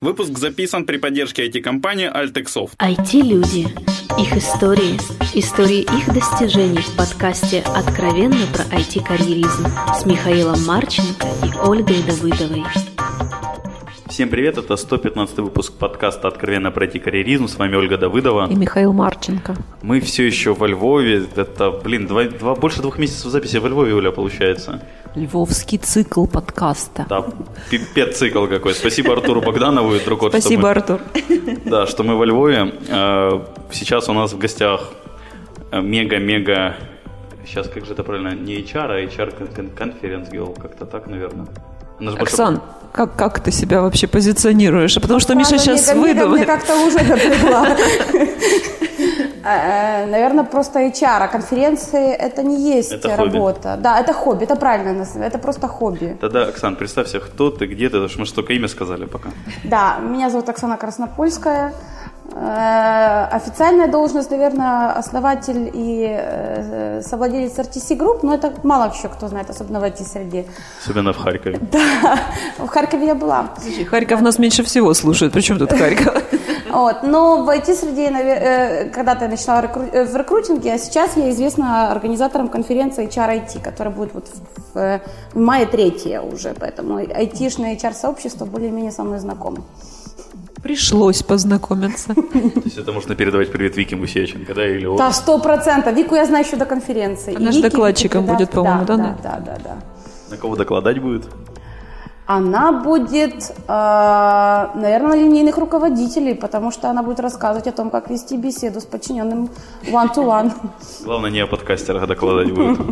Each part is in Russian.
Выпуск записан при поддержке IT-компании Altexoft. IT-люди. Их истории. Истории их достижений в подкасте «Откровенно про IT-карьеризм» с Михаилом Марченко и Ольгой Давыдовой. Всем привет, это 115 выпуск подкаста «Откровенно про IT-карьеризм». С вами Ольга Давыдова. И Михаил Марченко. Мы все еще во Львове. Это, блин, два, два, больше двух месяцев записи во Львове, Оля, получается. Львовский цикл подкаста. Да, пипец цикл какой. Спасибо Артуру Богданову и другу. Спасибо, мы, Артур. Да, что мы во Львове. Э, сейчас у нас в гостях мега-мега сейчас как же это правильно, не HR, а HR конференц как-то так, наверное. Оксан, больше... как, как ты себя вообще позиционируешь? Потому что Миша сейчас выдумает. Мне как-то уже напрягла. Э, наверное, просто HR, а конференции это не есть это работа. Хобби. Да, это хобби, это правильно, это просто хобби. Тогда, Оксан, представься, кто ты, где ты, мы же только имя сказали пока. Да, меня зовут Оксана Краснопольская. Э, официальная должность, наверное, основатель и э, совладелец RTC Group, но это мало еще кто знает, особенно в IT-среде. Особенно в Харькове. Да, в Харькове я была. Слушай, Харьков нас меньше всего слушает, причем тут Харьков? Вот, но в IT-среде, э, когда-то я начала в рекрутинге, а сейчас я известна организатором конференции HR IT, которая будет вот в, в мае третья уже, поэтому IT-шное HR-сообщество более-менее со мной знакомо. Пришлось познакомиться. То есть это можно передавать привет Вике Мусеченко, да? Или да, сто процентов. Вику я знаю еще до конференции. Она же докладчиком будет, по-моему, да? Да, да, да, да. На кого докладать будет? Она будет, э, наверное, линейных руководителей, потому что она будет рассказывать о том, как вести беседу с подчиненным one-to-one. Главное, не о подкастерах докладывать будет.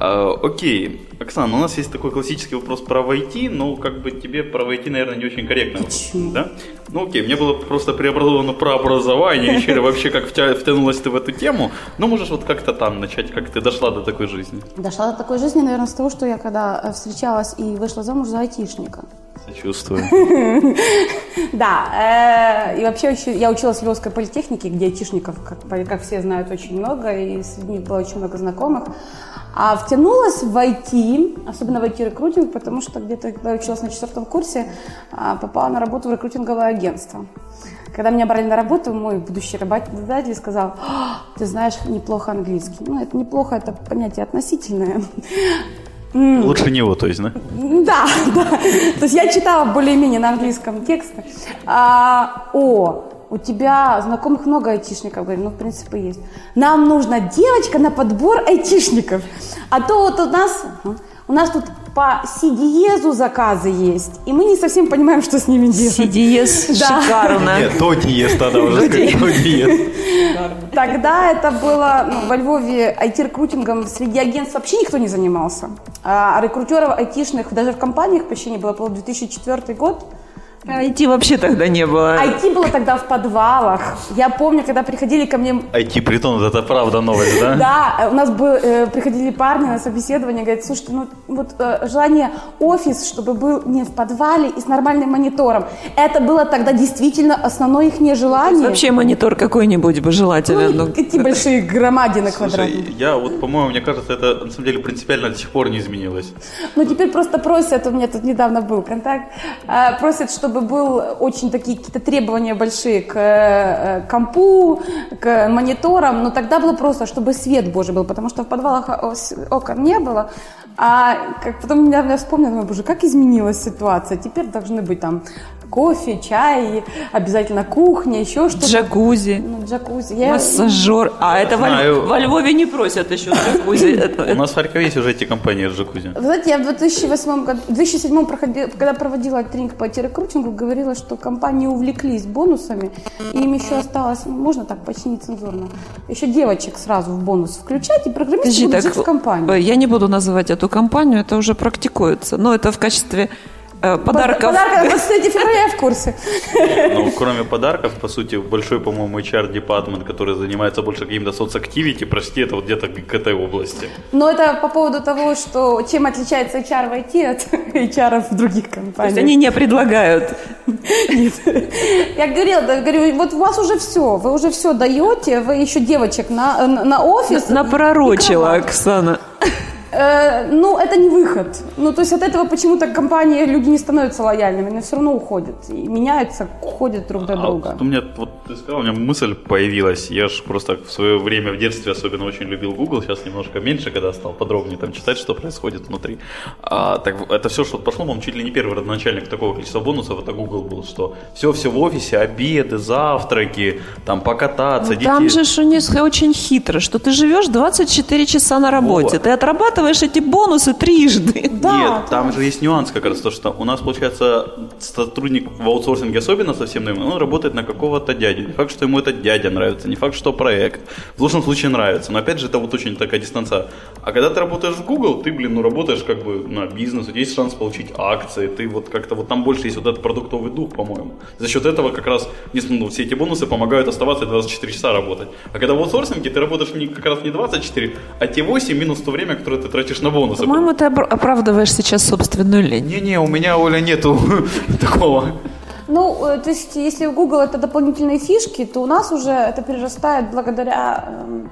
А, окей. Оксана, у нас есть такой классический вопрос про войти, но как бы тебе про войти, наверное, не очень корректно. Почему? Да? Ну окей, мне было просто преобразовано про образование, еще вообще как втянулась ты в эту тему. Ну можешь вот как-то там начать, как ты дошла до такой жизни? Дошла до такой жизни, наверное, с того, что я когда э, встречалась и вышла замуж за айтишника. Сочувствую. Да, э, и вообще я училась в Львовской политехнике, где айтишников, как все знают, очень много, и среди них было очень много знакомых. А втянулась в IT, особенно в IT-рекрутинг, потому что где-то, когда я училась на четвертом курсе, а, попала на работу в рекрутинговое агентство. Когда меня брали на работу, мой будущий работодатель сказал, ты знаешь неплохо английский. Ну, это неплохо, это понятие относительное. Лучше него, то есть, да? Да, да. То есть я читала более-менее на английском тексты. А, о, у тебя знакомых много айтишников, говорю, ну, в принципе, есть. Нам нужна девочка на подбор айтишников. А то вот у нас, у нас тут по си заказы есть, и мы не совсем понимаем, что с ними делать. Си да. шикарно. Нет, то диез тогда уже сказать, то диез. Тогда это было, ну, во Львове IT-рекрутингом среди агентств вообще никто не занимался. А рекрутеров айтишных даже в компаниях почти не было, было 2004 год. IT вообще тогда не было. IT было тогда в подвалах. Я помню, когда приходили ко мне... IT-притон, это правда новость, да? Да, у нас был, э, приходили парни на собеседование, говорят, слушайте, ну вот э, желание офис, чтобы был не в подвале и с нормальным монитором. Это было тогда действительно основное их желание. Вообще монитор какой-нибудь бы желательно. Ну, эти большие громадины квадратные. Я вот, по-моему, мне кажется, это на самом деле принципиально до сих пор не изменилось. Ну, теперь просто просят, у меня тут недавно был контакт, э, просят, чтобы чтобы был очень такие какие-то требования большие к э, компу, к мониторам, но тогда было просто, чтобы свет Божий был, потому что в подвалах окон не было. А как потом я, я вспомнила, боже, как изменилась ситуация. Теперь должны быть там кофе, чай, обязательно кухня, еще что-то. Джакузи. Ну, джакузи. Я... Массажер. А это во, во Львове не просят еще джакузи. У нас в Харькове есть уже эти компании с джакузи. Знаете, я в 2008 году, в 2007 проходила, когда проводила тренинг по IT-рекрутингу, говорила, что компании увлеклись бонусами, и им еще осталось, можно так почти нецензурно, еще девочек сразу в бонус включать, и программисты будут жить в компании. Я не буду называть эту компанию, это уже практикуется, но это в качестве Э, подарков. Подарков 23 февраля я в курсе. Ну, кроме подарков, по сути, большой, по-моему, HR-департмент, который занимается больше каким-то соцактивити, прости, это вот где-то к этой области. Но это по поводу того, что чем отличается HR в IT от HR в других компаниях. То есть они не предлагают. Нет. Я говорила, да, говорю, вот у вас уже все, вы уже все даете, вы еще девочек на, на офис. Напророчила, Оксана. Э, ну, это не выход. Ну, то есть от этого почему-то компании, люди не становятся лояльными, они все равно уходят. И меняются, уходят друг до А друга. вот у меня, вот ты сказал, у меня мысль появилась. Я же просто в свое время в детстве особенно очень любил Google, сейчас немножко меньше, когда стал подробнее там читать, что происходит внутри. А, так это все, что пошло, по-моему, чуть ли не первый родоначальник такого количества бонусов, это Google был, что все-все в офисе, обеды, завтраки, там покататься, Ну, детей. там же у них очень хитро, что ты живешь 24 часа на работе. Вот. Ты отрабатываешь эти бонусы трижды. Да, Нет, там же есть нюанс как раз, то, что у нас, получается, сотрудник в аутсорсинге особенно совсем новый, он работает на какого-то дядю. Не факт, что ему этот дядя нравится, не факт, что проект. В лучшем случае нравится, но опять же это вот очень такая дистанция. А когда ты работаешь в Google, ты, блин, ну работаешь как бы на бизнес, у тебя есть шанс получить акции, ты вот как-то вот там больше есть вот этот продуктовый дух, по-моему. За счет этого как раз, несмотря ну, все эти бонусы помогают оставаться и 24 часа работать. А когда в аутсорсинге ты работаешь не, как раз не 24, а те 8 минус то время, которое ты тратишь на бонусы. По-моему, ты оправдываешь сейчас собственную лень. Не-не, у меня, Оля, нету такого. Ну, э, то есть, если в Google это дополнительные фишки, то у нас уже это перерастает благодаря эм,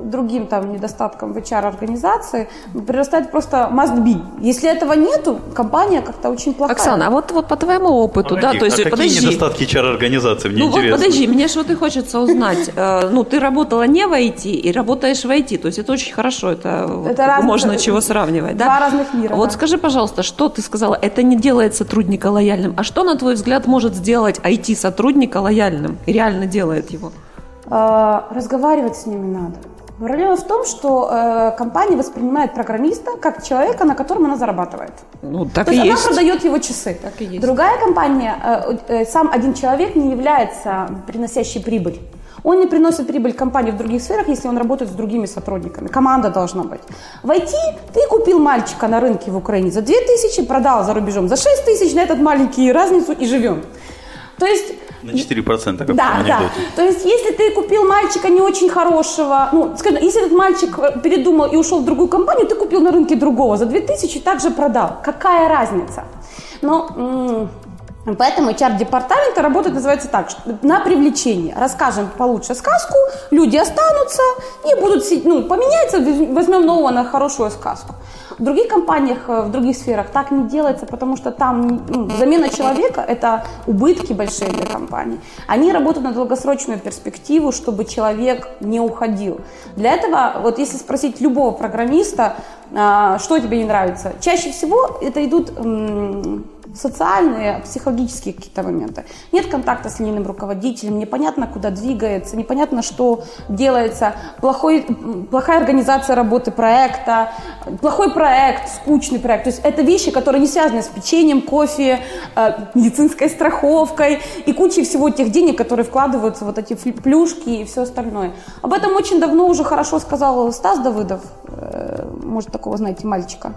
другим там недостаткам в HR-организации, перерастает просто must be. Если этого нету, компания как-то очень плохая. Оксана, а вот, вот по твоему опыту, да, то есть, а какие подожди. недостатки HR-организации? Мне Ну вот интересно. подожди, мне что-то хочется узнать. Э, Ну, ты работала не в IT и работаешь в IT, то есть это очень хорошо, это, вот Это можно чего сравнивать, да? два разных мира, Вот да. скажи, пожалуйста, что ты сказала, это не делает сотрудника лояльным, а что, на твой взгляд, может сделать IT-сотрудника лояльным и реально делает его? Э, разговаривать с ними надо. Проблема в том, что э, компания воспринимает программиста как человека, на котором она зарабатывает. Ну, так То и есть она есть. продает его часы. Так и есть. Другая компания, э, э, сам один человек не является приносящей прибыль. Он не приносит прибыль компании в других сферах, если он работает с другими сотрудниками. Команда должна быть. В IT ты купил мальчика на рынке в Украине за 2000, продал за рубежом за 6 тысяч, на этот маленький разницу и живем. То есть На 4%, как в да, том да. То есть, если ты купил мальчика не очень хорошего, ну, скажем, если этот мальчик э, передумал и ушел в другую компанию, ты купил на рынке другого за 2000 и также продал. Какая разница? Но Поэтому HR-департамент работает, называется так, на привлечение. Расскажем получше сказку, люди останутся и будут, си- ну, поменяется, возьмем нового на хорошую сказку. В других компаниях, э, в других сферах так не делается, потому что там ну, замена человека – это убытки большие для компании. Они работают на долгосрочную перспективу, чтобы человек не уходил. Для этого, вот если спросить любого программиста, а, что тебе не нравится, чаще всего это идут социальные, психологические какие-то моменты. Нет контакта с линейным руководителем, непонятно, куда двигается, непонятно, что делается, плохой, плохая организация работы проекта, плохой проект, скучный проект. То есть это вещи, которые не связаны с печеньем, кофе, э, медицинской страховкой и кучей всего тех денег, которые вкладываются вот эти плюшки и все остальное. Об этом очень давно уже хорошо сказал Стас Давыдов, э, может, такого, знаете, мальчика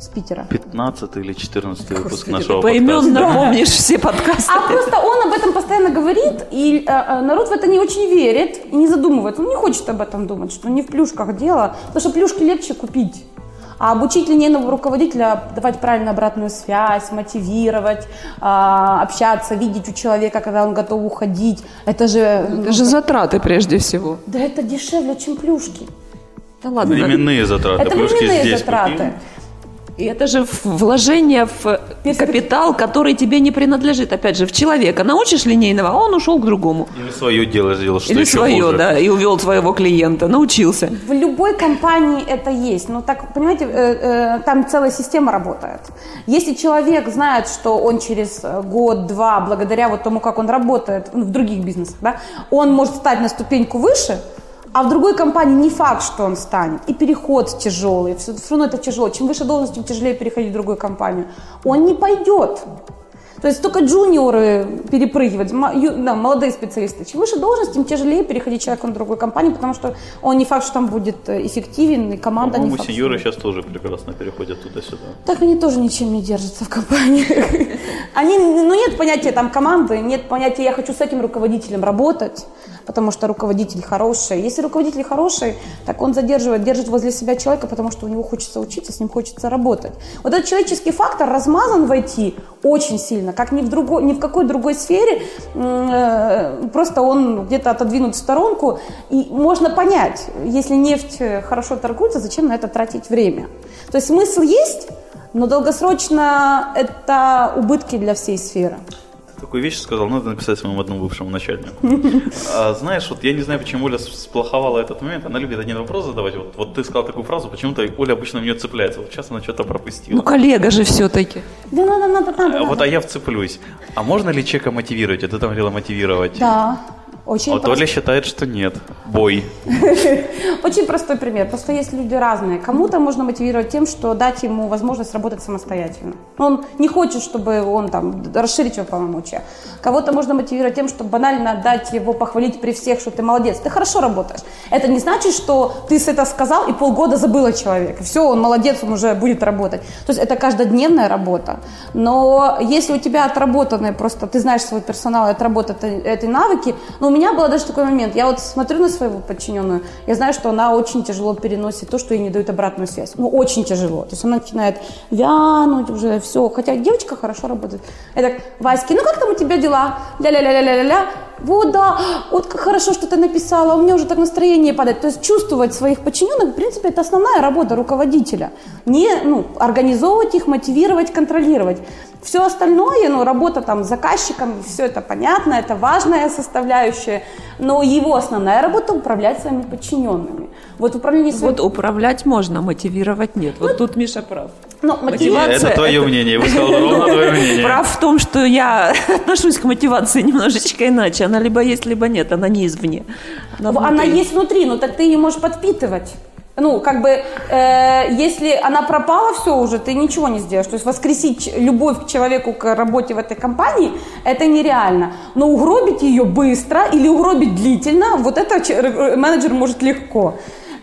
с Питера. 15 или 14 выпуск Господи, нашего поименно подкаста. помнишь все подкасты. А просто он об этом постоянно говорит, и э, э, народ в это не очень верит и не задумывается. Он не хочет об этом думать, что не в плюшках дело, потому что плюшки легче купить. А обучить линейного руководителя, давать правильно обратную связь, мотивировать, а, общаться, видеть у человека, когда он готов уходить, это же... ну, Это же затраты прежде всего. Да это дешевле, чем плюшки. Да ладно. Временные затраты. Это Плюшки временные здесь затраты. купил. И это же вложение в капитал, который тебе не принадлежит. Опять же, в человека. Научишь линейного, а он ушел к другому. Или свое дело сделал, что Или еще свое, хуже. да, и увел своего клиента. Научился. В любой компании это есть. Но так, понимаете, э, э, там целая система работает. Если человек знает, что он через э, год-два, благодаря вот тому, как он работает ну, в других бизнесах, да, он может стать на ступеньку выше, а в другой компании не факт, что он станет. И переход тяжелый, все, все равно это тяжело. Чем выше должность, тем тяжелее переходить в другую компанию. Он не пойдет. То есть только джуниоры ю- да, молодые специалисты. Чем выше должность, тем тяжелее переходить человеку на другую компанию, потому что он не факт, что там будет э, эффективен, и команда не По-моему, факт. сеньоры сейчас тоже прекрасно переходят туда-сюда. Так они тоже ничем не держатся в компании. Они, ну нет понятия там команды, нет понятия я хочу с этим руководителем работать, потому что руководитель хороший. Если руководитель хороший, так он задерживает, держит возле себя человека, потому что у него хочется учиться, с ним хочется работать. Вот этот человеческий фактор размазан в IT очень сильно как ни в, другой, ни в какой другой сфере, э, просто он где-то отодвинут в сторонку, и можно понять, если нефть хорошо торгуется, зачем на это тратить время. То есть смысл есть, но долгосрочно это убытки для всей сферы такую вещь сказал, надо написать своему одному бывшему начальнику. А, знаешь, вот я не знаю, почему Оля сплоховала этот момент. Она любит один вопрос задавать. Вот, вот ты сказал такую фразу, почему-то Оля обычно в нее цепляется. Вот сейчас она что-то пропустила. Ну, коллега же все-таки. Да, надо, надо, надо. А, вот, а я вцеплюсь. А можно ли человека мотивировать? А ты там говорила мотивировать. Да. Очень а вот Оля считает, что нет. Бой. Очень простой пример. Просто есть люди разные. Кому-то можно мотивировать тем, что дать ему возможность работать самостоятельно. Он не хочет, чтобы он там расширить его полномочия. Кого-то можно мотивировать тем, что банально дать его похвалить при всех, что ты молодец, ты хорошо работаешь. Это не значит, что ты это сказал и полгода забыла человека. Все, он молодец, он уже будет работать. То есть это каждодневная работа. Но если у тебя отработанные, просто ты знаешь свой персонал и отработаны эти навыки, ну, у меня был даже такой момент. Я вот смотрю на своего подчиненную, я знаю, что она очень тяжело переносит то, что ей не дают обратную связь. Ну, очень тяжело. То есть она начинает вянуть уже, все. Хотя девочка хорошо работает. Я так, Васьки, ну как там у тебя дела? Ля-ля-ля-ля-ля-ля. Вот, да, вот как хорошо, что ты написала, у меня уже так настроение падает. То есть чувствовать своих подчиненных, в принципе, это основная работа руководителя. Не ну, организовывать их, мотивировать, контролировать. Все остальное, ну, работа там с заказчиком, все это понятно, это важная составляющая, но его основная работа управлять своими подчиненными. Вот управление своим... Вот управлять можно, мотивировать нет. Вот ну, тут Миша прав. Но ну, мотивация... Это твое мнение, вы сказали ровно твое мнение. Прав в том, что я отношусь к мотивации немножечко иначе. Она либо есть, либо нет, она не извне. Она, она есть внутри, но так ты ее можешь подпитывать. Ну, как бы, э, если она пропала, все уже, ты ничего не сделаешь. То есть воскресить любовь к человеку, к работе в этой компании, это нереально. Но угробить ее быстро или угробить длительно, вот это менеджер может легко.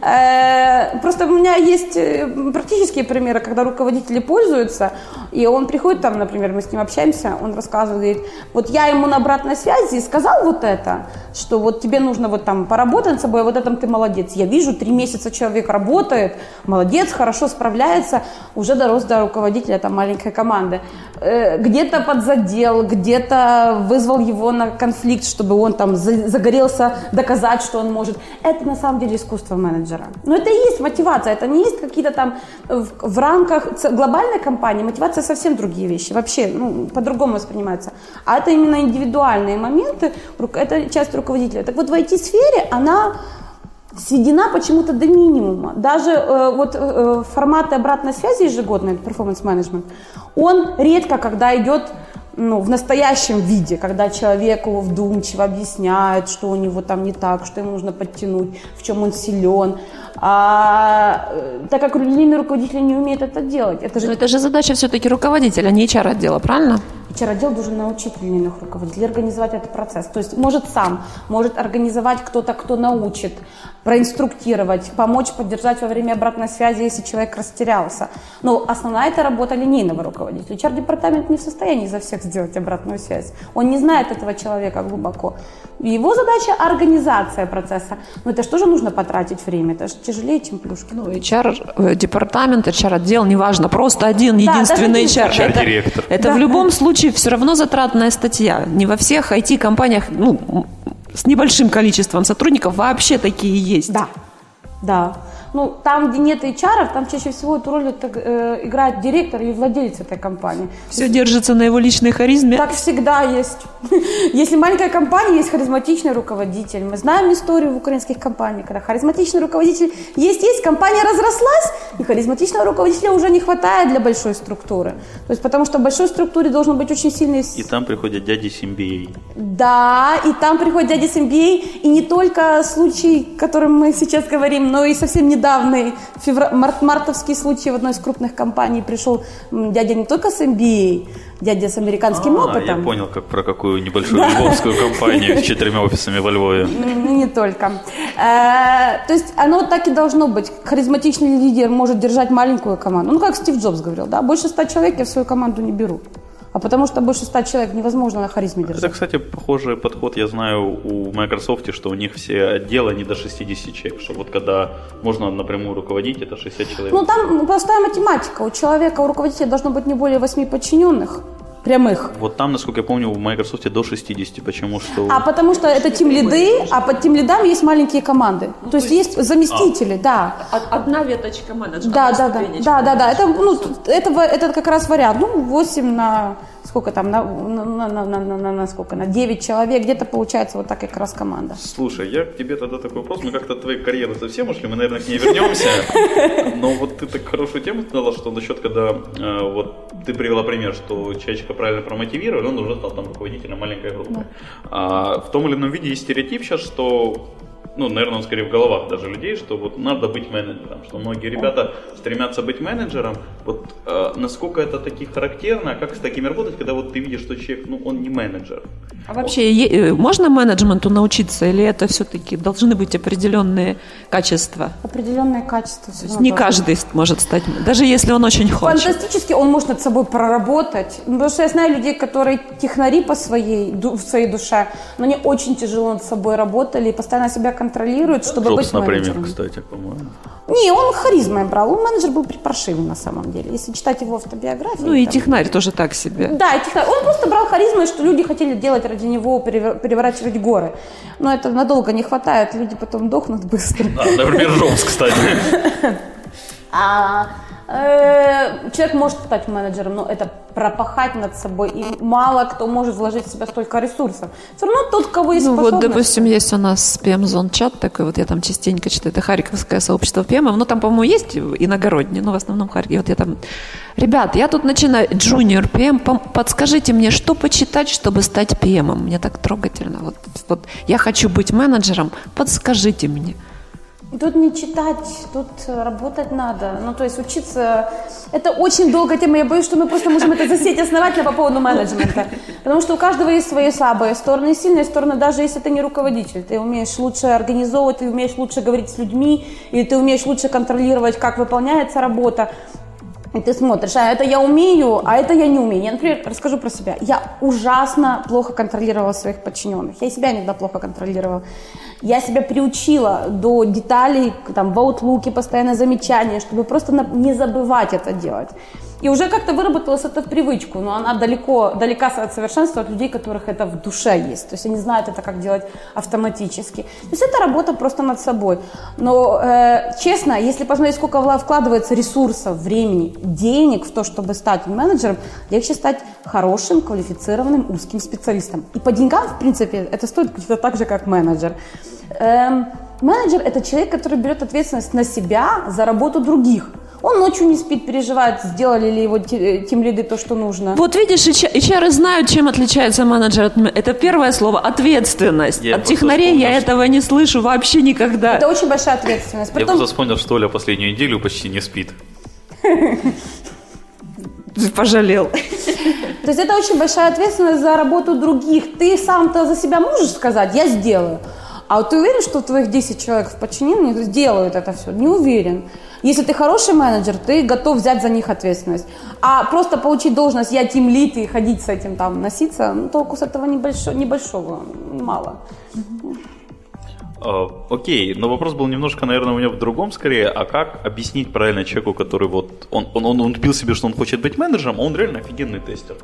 Э, просто у меня есть э, практические примеры, когда руководители пользуются, и он приходит там, например, мы с ним общаемся, он рассказывает, говорит, вот я ему на обратной связи сказал вот это, что вот тебе нужно вот там поработать над собой, а вот этом ты молодец. Я вижу, три месяца человек работает, молодец, хорошо справляется, уже дорос до руководителя там маленькой команды. Э, где-то подзадел, где-то вызвал его на конфликт, чтобы он там загорелся доказать, что он может. Это на самом деле искусство менеджера. Но это и есть мотивация, это не есть какие-то там в, в рамках глобальной компании, мотивация совсем другие вещи, вообще ну, по-другому воспринимается. А это именно индивидуальные моменты, это часть руководителя. Так вот в IT-сфере она сведена почему-то до минимума. Даже э, вот э, форматы обратной связи ежегодной, performance management, он редко, когда идет ну, в настоящем виде, когда человеку вдумчиво объясняют, что у него там не так, что ему нужно подтянуть, в чем он силен. А, э, так как линейные руководители не умеют это делать. Это же, Но это же задача все-таки руководителя, а не HR-отдела, правильно? HR-отдел должен научить линейных руководителей организовать этот процесс. То есть может сам, может организовать кто-то, кто научит, проинструктировать, помочь, поддержать во время обратной связи, если человек растерялся. Но основная это работа линейного руководителя. HR-департамент не в состоянии за всех сделать обратную связь. Он не знает этого человека глубоко. Его задача – организация процесса. Но это же тоже нужно потратить время, это же тяжелее, чем плюшки. Ну, HR-департамент, HR-отдел, неважно, просто один, да, единственный HR. HR-директор. Это, это да. в любом случае все равно затратная статья. Не во всех IT-компаниях, ну, с небольшим количеством сотрудников вообще такие есть. Да, да. Ну, там, где нет HR, там чаще всего эту роль это, э, играет директор или владелец этой компании. Все есть, держится на его личной харизме? Так всегда есть. Если маленькая компания, есть харизматичный руководитель. Мы знаем историю в украинских компаниях, когда харизматичный руководитель есть-есть, компания разрослась, и харизматичного руководителя уже не хватает для большой структуры. То есть потому что в большой структуре должен быть очень сильный... И там приходят дяди с MBA. Да, и там приходят дяди с MBA, и не только случай, о котором мы сейчас говорим, но и совсем недавний февр... март... мартовский случай в одной из крупных компаний пришел дядя не только с MBA, дядя с американским а, опытом. Я понял, как про какую небольшую львовскую компанию с четырьмя офисами во Львове. Не только. Э, то есть оно так и должно быть. Харизматичный лидер может держать маленькую команду. Ну, как Стив Джобс говорил, да, больше ста человек я в свою команду не беру. А потому что больше ста человек невозможно на харизме держать. Это, кстати, похожий подход, я знаю, у Microsoft, что у них все отделы, они до 60 человек, что вот когда можно напрямую руководить, это 60 человек. Ну, там простая математика. У человека, у руководителя должно быть не более 8 подчиненных, прямых. Вот там, насколько я помню, в Microsoft до 60. Почему что? А потому что это тим лиды, а под тим лидам есть маленькие команды. то есть есть заместители, да. Од- Одна веточка менеджера. Да, да, да, да, да, да. Это, ну, это, в- это как раз вариант. Ну, 8 на сколько там, на, на, на, на, на- на- сколько, на 9 человек, где-то получается вот так как раз команда. Слушай, я к тебе тогда такой вопрос. Мы как-то от твоей карьеры совсем ушли, мы, наверное, к ней вернемся. Но вот ты так хорошую тему сказала, что насчет, когда э, вот ты привела пример, что человечка правильно промотивировали, он уже стал там руководителем маленькой группы. А в том или ином виде есть стереотип сейчас, что ну, наверное, он скорее в головах даже людей, что вот надо быть менеджером, что многие ребята стремятся быть менеджером. Вот э, насколько это таки характерно, как с такими работать, когда вот ты видишь, что человек, ну, он не менеджер. А вообще, е- э, можно менеджменту научиться, или это все-таки должны быть определенные качества? Определенные качества. То есть не каждый может стать, даже если он очень хочет. Фантастически он может над собой проработать. Ну, Потому что я знаю людей, которые технари по своей, в своей душе, но они очень тяжело над собой работали и постоянно себя контролируют, чтобы Джобс, быть например, менеджером. кстати, по-моему. Не, он харизмой брал. Он менеджер был припаршивый на самом деле. Если читать его автобиографию. Ну и там- технарь тоже так себе. Да, и технарь. Он просто брал харизмой, что люди хотели делать ради него, переворачивать горы. Но это надолго не хватает, люди потом дохнут быстро. А, например, Джобс, кстати. Э, человек может стать менеджером, но это пропахать над собой. И мало кто может вложить в себя столько ресурсов. Все равно тот, у кого есть Ну вот, допустим, есть у нас PM-зон чат такой, вот я там частенько читаю, это Харьковское сообщество PM, ну там, по-моему, есть иногородние, но в основном Харьков. Вот я там, ребят, я тут начинаю junior PM, подскажите мне, что почитать, чтобы стать PM? Мне так трогательно. Вот, вот я хочу быть менеджером, подскажите мне. Тут не читать, тут э, работать надо. Ну, то есть учиться... Это очень долгая тема. Я боюсь, что мы просто можем это засеять основательно по поводу менеджмента. Потому что у каждого есть свои слабые стороны и сильные стороны, даже если ты не руководитель. Ты умеешь лучше организовывать, ты умеешь лучше говорить с людьми, или ты умеешь лучше контролировать, как выполняется работа. И ты смотришь, а это я умею, а это я не умею. Я, например, расскажу про себя. Я ужасно плохо контролировала своих подчиненных. Я себя иногда плохо контролировала. Я себя приучила до деталей, там, в аутлуке, постоянно замечания, чтобы просто не забывать это делать. И уже как-то выработалась эта привычку, но она далеко, далека от совершенства от людей, которых это в душе есть. То есть они знают это, как делать автоматически. То есть это работа просто над собой. Но э, честно, если посмотреть, сколько вкладывается ресурсов, времени, денег в то, чтобы стать менеджером, легче стать хорошим, квалифицированным, узким специалистом. И по деньгам, в принципе, это стоит где-то так же, как менеджер. Эм, менеджер – это человек, который берет ответственность на себя за работу других. Он ночью не спит, переживает, сделали ли его тем лиды то, что нужно. Вот видишь, HR знают, чем отличается менеджер от Это первое слово – ответственность. Я от технарей я вспомнил, этого не слышу вообще никогда. Это очень большая ответственность. Я Потом, просто вспомнил, что Оля последнюю неделю почти не спит. Пожалел. то есть это очень большая ответственность за работу других. Ты сам-то за себя можешь сказать, я сделаю. А вот ты уверен, что твоих 10 человек в подчинении сделают это все? Не уверен. Если ты хороший менеджер, ты готов взять за них ответственность. А просто получить должность «я тим лид» и ходить с этим там, носиться, ну, толку с этого небольшого, небольшого мало. А, Окей, но вопрос был немножко, наверное, у меня в другом скорее. А как объяснить правильно человеку, который вот, он, он, он, он вбил себе, что он хочет быть менеджером, а он реально офигенный тестер.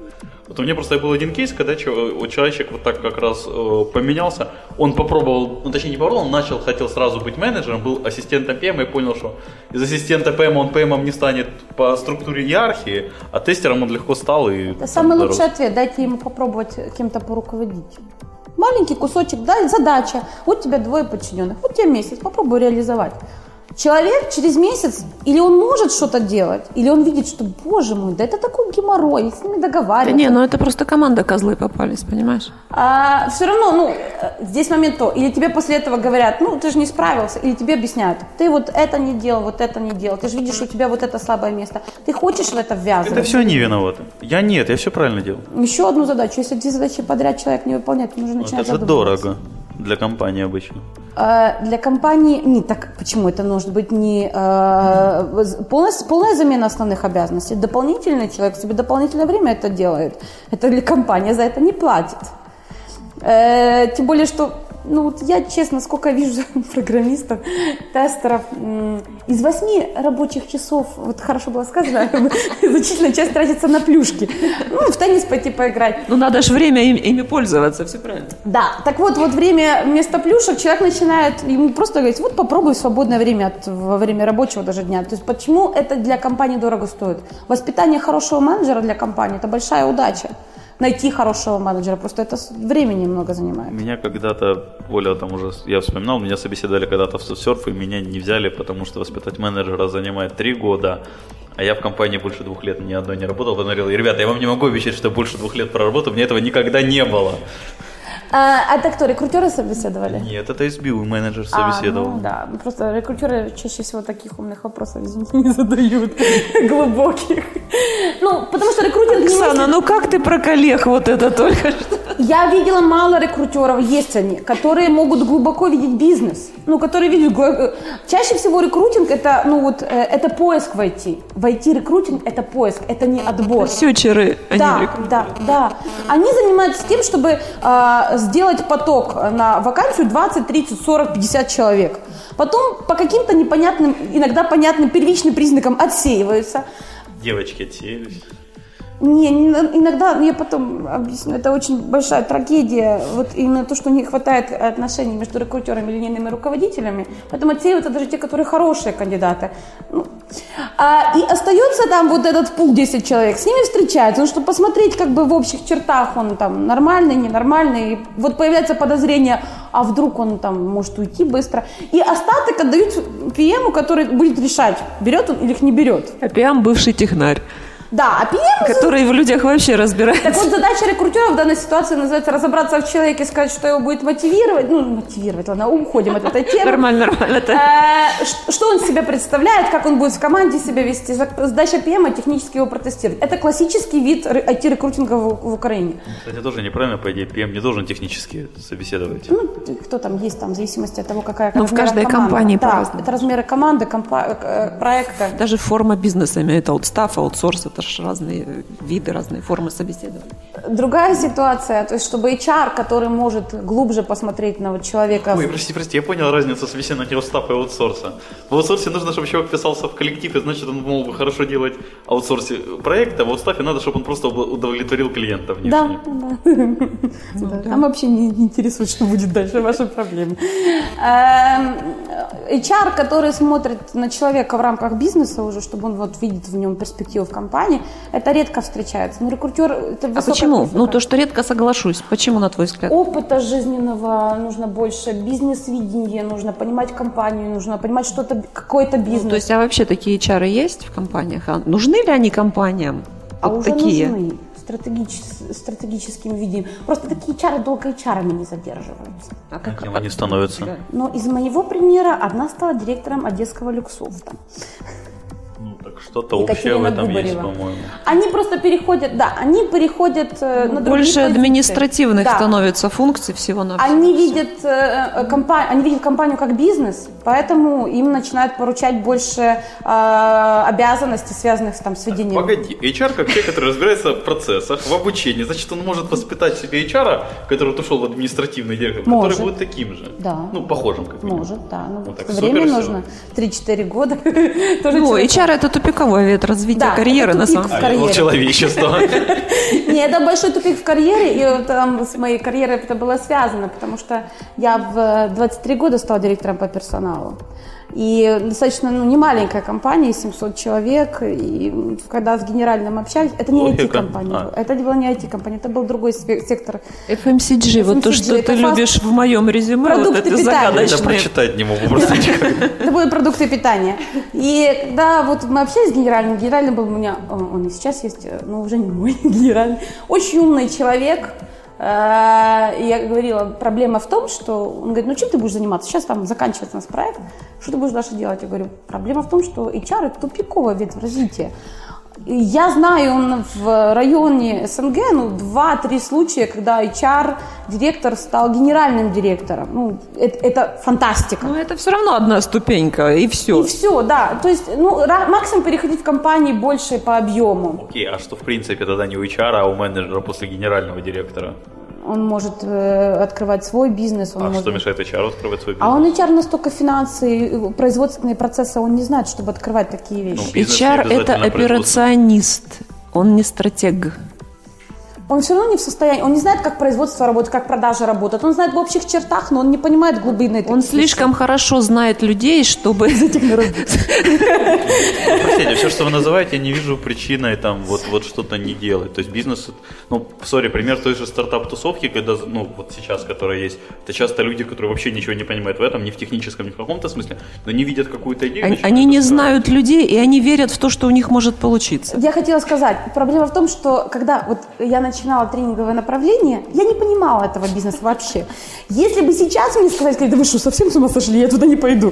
Вот у меня просто был один кейс, когда чё- вот человечек вот так как раз э, поменялся, он попробовал, ну точнее не попробовал, он начал, хотел сразу быть менеджером, был ассистентом PM и понял, что из ассистента PM он PM не станет по структуре иерархии, а тестером он легко стал и... Это самый дорос. лучший ответ. Дайте ему попробовать кем-то поруководить. Маленький кусочек, да, задача. Вот у тебя двое подчиненных, вот тебе месяц, попробуй реализовать. Человек через месяц, или он может что-то делать, или он видит, что, боже мой, да это такой геморрой, с ними Да договариваться. не, ну это просто команда козлы попались, понимаешь? А, все равно, ну, э, здесь момент то, или тебе после этого говорят, ну, ты же не справился, или тебе объясняют, ты вот это не делал, вот это не делал, ты же видишь, у тебя вот это слабое место, ты хочешь в это ввязываться? Это все они виноваты. Я нет, я все правильно делал. Еще одну задачу, если две задачи подряд человек не выполняет, нужно Вот начинать это задумываться. дорого для компании обычно. Э, Для компании, не так, почему это может быть не э, полностью, полная замена основных обязанностей, дополнительный человек себе дополнительное время это делает, это для компания за это не платит. Э, тем более, что ну вот я честно, сколько вижу программистов, тестеров, из восьми рабочих часов, вот хорошо было сказано, значительная часть тратится на плюшки. Ну, в теннис пойти поиграть. Ну, надо же время им- ими пользоваться, все правильно. Да, так вот, вот время вместо плюшек человек начинает, ему просто говорить, вот попробуй в свободное время от, во время рабочего даже дня. То есть почему это для компании дорого стоит? Воспитание хорошего менеджера для компании – это большая удача. Найти хорошего менеджера, просто это времени много занимает. Меня когда-то, Оля там уже, я вспоминал, меня собеседовали когда-то в соцсерф, и меня не взяли, потому что воспитать менеджера занимает три года, а я в компании больше двух лет ни одной не работал. Потом говорил, ребята, я вам не могу обещать, что больше двух лет проработаю, мне этого никогда не было. А, это кто, рекрутеры собеседовали? Нет, это SBU менеджер А, собеседовал. ну, да, просто рекрутеры чаще всего таких умных вопросов, извините, не задают, глубоких. Ну, потому что рекрутинг не Оксана, ну как ты про коллег вот это только что? Я видела мало рекрутеров, есть они, которые могут глубоко видеть бизнес. Ну, которые видят... э, Чаще всего рекрутинг это, ну вот, э, это поиск в IT. В IT рекрутинг это поиск, это не отбор. Сючеры, они Да, рекрут- да, да. Они занимаются тем, чтобы а, сделать поток на вакансию 20, 30, 40, 50 человек. Потом по каким-то непонятным, иногда понятным первичным признакам отсеиваются. Девочки отсеялись. Не, иногда, я потом объясню, это очень большая трагедия, вот именно то, что не хватает отношений между рекрутерами и линейными руководителями, поэтому отсеиваются даже те, которые хорошие кандидаты. Ну, а, и остается там вот этот пул 10 человек, с ними встречаются, ну, чтобы посмотреть как бы в общих чертах, он там нормальный, ненормальный, и вот появляется подозрение, а вдруг он там может уйти быстро, и остаток отдают PM, который будет решать, берет он или их не берет. Опиам бывший технарь, Да, а PM который в людях вообще так разбирается. вот, задача рекрутера в данной ситуации называется разобраться в человеке, сказать, что его будет мотивировать. Ну, мотивировать, ладно, уходим от этой темы. Нормально, нормально. это- Э, Что он себя представляет, как он будет в команде себя вести. За- Задача ПМа технически его протестировать. Это классический вид ре- IT-рекрутинга в, в Украине. Кстати, тоже неправильно, по идее, PM не должен технически собеседовать. Ну, кто там есть, там, в зависимости от того, какая Ну, в каждой команда. компании Да, по-разному. это размеры команды, компа- э, проекта. Даже форма бизнеса имеет аутстаф, аутсорс, это же разные виды, разные формы собеседования. Другая ситуация, то есть чтобы HR, который может глубже посмотреть на вот человека. Ой, прости, прости, я понял разницу собеседования аутстафа и аутсорса. В аутсорсе нужно, чтобы человек вписался в коллектив, и значит, он мог бы хорошо делать аутсорсе проекта, в аутстафе надо, чтобы он просто удовлетворил клиента Да, внешне. да. Да, Там вообще не, не интересует, что будет дальше, ваши проблемы. Эм, HR, который смотрит на человека в рамках бизнеса уже, чтобы он вот видит в нем перспективу в компании, это редко встречается. Но рекрутер это А почему? профиль. Ну, то, что редко соглашусь. Почему, на твой взгляд? Опыта жизненного нужно больше, бизнес-видения, нужно понимать компанию, нужно понимать что-то, какой-то бизнес. Ну, то есть, а вообще такие чары есть в компаниях? А нужны ли они компаниям? а Вот уже такие. нужны стратегичес- стратегическим видением. Просто такие чары долго и чарами не задерживаются. А как Кем они становятся? Но из моего примера одна стала директором одесского люксофта. Так что-то общее в этом есть, Губарева. по-моему. Они просто переходят, да, они переходят э, на другие Больше административных Да. становится функций всего на Они видят, э, э, компа- они видят компанию как бизнес, поэтому им начинают поручать больше э, обязанностей, связанных там, с ведением. Погоди, HR как человек, который разбирается в процессах, в обучении, значит, он может воспитать себе HR, который вот ушел в административный директор, Может. который будет таким же. Да. Ну, похожим как минимум. Может, да. Ну, так время супер нужно. 3-4 года. Ну. HR это тупиковый вид развития Да, карьеры, это на тупик самом в деле. А я человечество. Не, это большой тупик в карьере, и там с моей карьерой это было связано, потому что я в 23 года стала директором по персоналу. И достаточно ну, не маленькая компания, 700 человек, и когда с генеральным общались, это не. IT-компания, А. это была не IT-компания, это был другой сектор. FMCG, вот то, FMCG, что ты любишь в моем резюме, вот Продукты это питания. Я загадочные. прочитать не могу просто. Это были продукты питания. И когда вот мы общались с генеральным, генеральный был у меня, он он и сейчас есть, э, но уже не мой генеральный, очень умный человек. Э, И я говорила, проблема в том, что он говорит, ну чем ты будешь заниматься? Сейчас там заканчивается у нас проект, что ты будешь дальше делать? Я говорю, проблема в том, что HR это тупиковый вид развития. Я знаю он в районе СНГ ну, два-три случая, когда HR-директор стал генеральным директором. Ну, это, это фантастика. Ну, это все равно одна ступенька, и все. И все, да. То есть, ну, максимум переходить в компании больше по объему. Окей, а что в принципе тогда не у HR, а у менеджера после генерального директора? Он может э, открывать свой бизнес. Он А может... что мешает HR открывать свой бизнес? А он HR настолько финансы, э, производственные процессы, он не знает, чтобы открывать такие вещи. Ну, бизнес не HR это операционист, он не стратег. Он все равно не в состоянии, он не знает, как производство работает, как продажи работают. Он знает в общих чертах, но он не понимает глубины. Он слишком хорошо знает людей, чтобы... Простите, все, что вы называете, я не вижу причиной там вот, вот что-то не делать. То есть бизнес, ну, сори, пример той же стартап-тусовки, когда, ну, вот сейчас, которая есть, это часто люди, которые вообще ничего не понимают в этом, ни в техническом, ни в каком-то смысле, но не видят какую-то идею. Они, они не знают людей, и они верят в то, что у них может получиться. Я хотела сказать, проблема в том, что когда вот я начинала тренинговое направление, я не понимала этого бизнеса вообще. Если бы сейчас мне сказали, да вы что, совсем с ума сошли, я туда не пойду.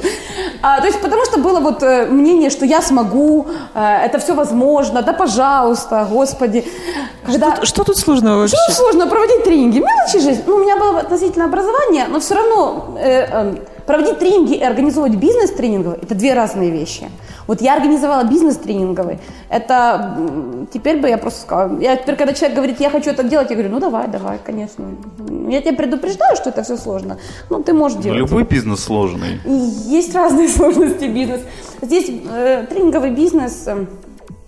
А, то есть потому что было вот э, мнение, что я смогу, э, это все возможно, да пожалуйста, господи. Когда... Что, что тут сложного вообще? Почему сложно проводить тренинги? Мелочи жизнь. Ну, у меня было относительно образование, но все равно э, э, проводить тренинги и организовывать бизнес тренинговый – это две разные вещи. Вот я организовала бизнес тренинговый. Это теперь бы я просто сказала. Я теперь, когда человек говорит, я хочу это делать, я говорю, ну давай, давай, конечно. Я тебя предупреждаю, что это все сложно. Ну, ты можешь Ну, делать. любой бизнес сложный. И есть разные сложности бизнес. Здесь э, тренинговый бизнес э,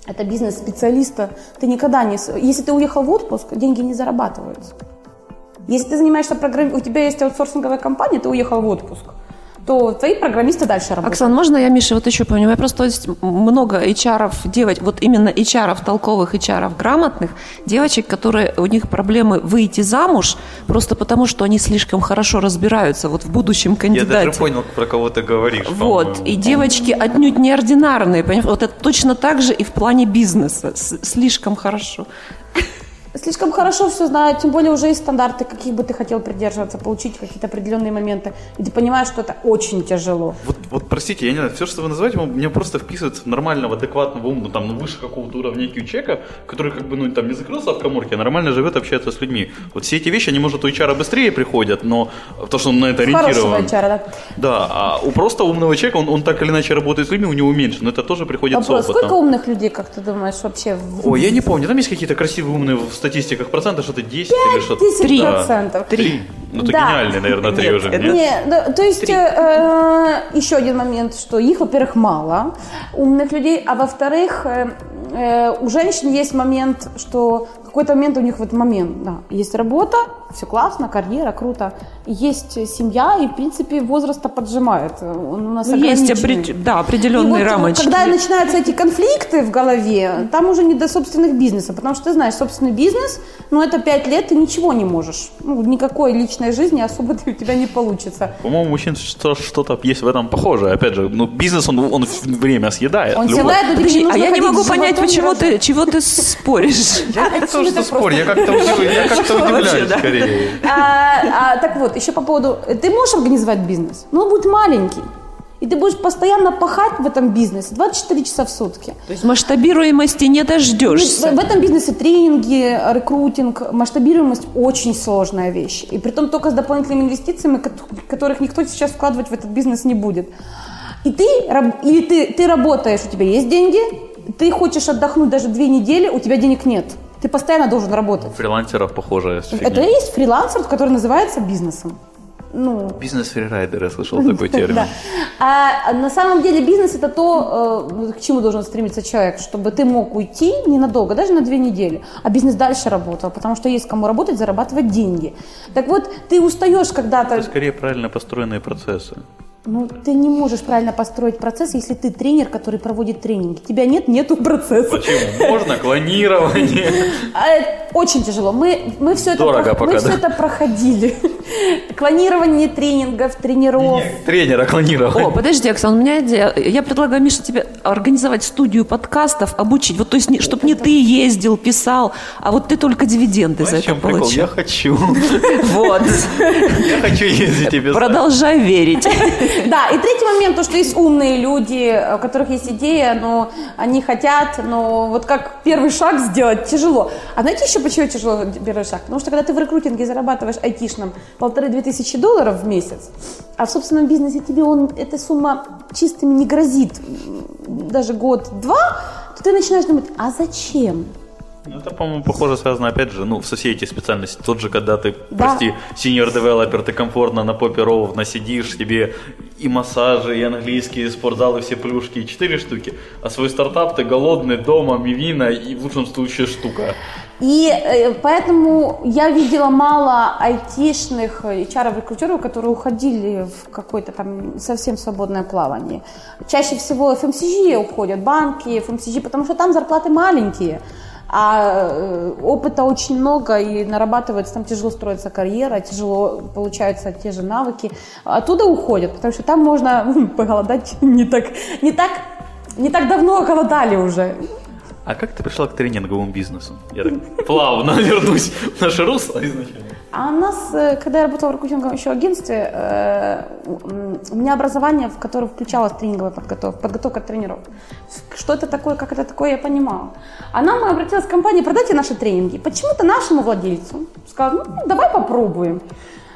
это бизнес специалиста. Ты никогда не... Если ты уехал в отпуск, деньги не зарабатываются. Если ты занимаешься программ... у тебя есть аутсорсинговая компания, ты уехал в отпуск, то твои программисты дальше работают. Оксан, можно я, Миша, вот еще понимаю? Просто есть много HR, девочек, вот именно HR, толковых HR, грамотных, девочек, которые, у них проблемы выйти замуж, просто потому, что они слишком хорошо разбираются вот в будущем Я кандидате. даже понял, про кого ты говоришь. Вот, по-моему. и девочки отнюдь неординарные, понимаешь? Вот это точно так же и в плане бизнеса, С- слишком хорошо. Слишком хорошо все знают, тем более уже есть стандарты, каких бы ты хотел придерживаться, получить какие-то определенные моменты. И ты понимаешь, что это очень тяжело. Вот, вот простите, я не знаю, все, что вы называете, мне просто вписывается в нормального, адекватного, умного, там, ну, выше какого-то уровня IQ человека, который как бы, ну, там, не закрылся в коморке, а нормально живет, общается с людьми. Вот все эти вещи, они, может, у HR быстрее приходят, но потому что он на это ориентирован. HR, да. Да, а у просто умного человека, он, он так или иначе работает с людьми, у него меньше, но это тоже приходит Вопрос, с опытом. сколько умных людей, как ты думаешь, вообще? Ой, я не помню, там есть какие-то красивые умные статистиках процента, что-то 10 или что-то. 10 Три. процентов. Три. Ну, это Да. гениальный, наверное, три Нет, уже. это- нет? Не, да, то есть э, еще один момент, что их, во-первых, мало умных людей, а во-вторых, э, э, у женщин есть момент, что в какой-то момент у них вот момент, да, есть работа, все классно, карьера, круто, есть семья, и, в принципе, возраста поджимает. Он у нас Ну, есть опред- да, И определенные вот, рамочки. Когда начинаются эти конфликты в голове, там уже не до собственных бизнеса, потому что ты знаешь, собственный бизнес, ну это пять лет, ты ничего не можешь. Ну, никакой личной жизни особо у тебя не получится. По-моему, у мужчин что- что-то есть в этом похожее. Опять же, ну, бизнес, он, он время съедает. Он Любой. съедает, но тебе а я не могу понять, почему и ты, чего ты споришь. Я не то, это что просто спорю, я как-то удивляюсь, скорее. А, а, так вот, еще по поводу... Ты можешь организовать бизнес, но он будет маленький. И ты будешь постоянно пахать в этом бизнесе 24 часа в сутки. То есть масштабируемости не В, дождешься. в этом бизнесе тренинги, рекрутинг, масштабируемость очень сложная вещь. И при том только с дополнительными инвестициями, кот- которых никто сейчас вкладывать в этот бизнес не будет. И ты, или ты, ты работаешь, у тебя есть деньги, ты хочешь отдохнуть даже две недели, у тебя денег нет. Ты постоянно должен работать. Фрилансеров похожая фигня. Это и есть фрилансер, который называется бизнесом. Ну, Бизнес-фрирайдер, я слышал такой термин. да. А на самом деле бизнес это то, э, к чему должен стремиться человек, чтобы ты мог уйти ненадолго, даже на две недели, а бизнес дальше работал, потому что есть кому работать, зарабатывать деньги. Так вот, ты устаешь когда-то, Это скорее правильно построенные процессы. Ну, ты не можешь правильно построить процесс, если ты тренер, который проводит тренинги. Тебя нет, нету процесса. Почему? Можно клонирование. Очень тяжело. Мы, мы, все, это, Дорого про- пока, мы все да? это проходили. Клонирование тренингов, тренировок. Тренера О, клонировать. подожди, Оксан, у меня идея. Я предлагаю, Миша, тебе организовать студию подкастов, обучить. Вот, то есть, чтобы не ты ездил, писал, а вот ты только дивиденды за Знаешь, это чем прикол? Я получил. хочу. Вот. Я хочу ездить и писать. Продолжай верить. Да, и третий момент, то, что есть умные люди, у которых есть идея, но они хотят, но вот как первый шаг сделать тяжело. А знаете еще почему тяжело первый шаг? Потому что когда ты в рекрутинге зарабатываешь айтишном полторы-две тысячи долларов в месяц, а в собственном бизнесе тебе он, эта сумма чистыми не грозит даже год-два, то ты начинаешь думать, а зачем? Ну, это, по-моему, похоже связано, опять же, ну, со всей эти специальности. Тот же, когда ты, Да. прости, senior девелопер, ты комфортно на попе ровно сидишь, тебе и массажи, и английские, и спортзалы, все плюшки, и четыре штуки. А свой стартап ты голодный, дома, мивина и в лучшем случае штука. И э, поэтому я видела мало айтишных HR-рекрутеров, которые уходили в какое-то там совсем свободное плавание. Чаще всего FMCG уходят, банки, FMCG, потому что там зарплаты маленькие. А э, опыта очень много, и нарабатывается, там тяжело строится карьера, тяжело получаются те же навыки. Оттуда уходят, потому что там можно поголодать не так, не так, не так давно голодали уже. А как ты пришла к тренинговому бизнесу? Я так плавно вернусь в наше русло изначально. А у нас, э, когда я работала в рекрутинговом еще агентстве, э, у меня образование, в которое включалось тренинговая подготовка, подготовка тренеров. Что это такое, как это такое, я понимала. А нам обратилась компания, продайте наши тренинги. Почему-то нашему владельцу сказал, ну, давай попробуем.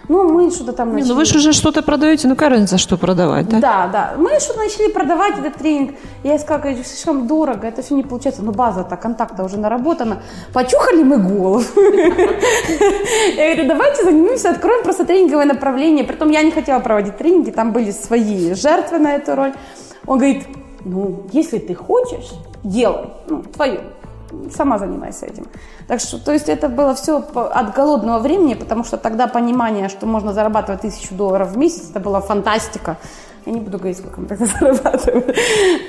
Ну, мы что-то там Не, начали. ну вы же уже что-то продаете, ну какая разница, что продавать, да? Да, да. Мы что-то начали продавать этот тренинг. Я сказала, говорю, слишком дорого, это все не получается. Ну, база-то, контакта уже наработана. Почухали мы голову. Я говорю, давайте занимемся, откроем просто тренинговое направление. Притом я не хотела проводить тренинги, там были свои жертвы на эту роль. Он говорит, ну, если ты хочешь, делай, ну, твое. Сама занимайся этим. Так что, то есть это было все от голодного времени, потому что тогда понимание, что можно зарабатывать тысячу долларов в месяц, это была фантастика. Я не буду говорить, сколько мы тогда зарабатывали.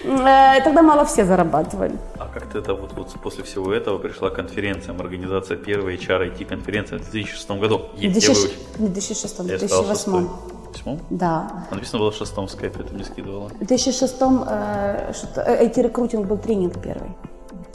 Э, Тогда мало все зарабатывали. А как ты это вот, вот после всего этого пришла к конференциям, организация первой HR IT конференции в 2006 году? В Е- я 2006, выучил. в 2006, Я сказал 2008. шестой. Восьмом? Да. А написано было в шестом в скайпе, ты мне скидывала. В 2006 э, э, IT-рекрутинг был тренинг первый.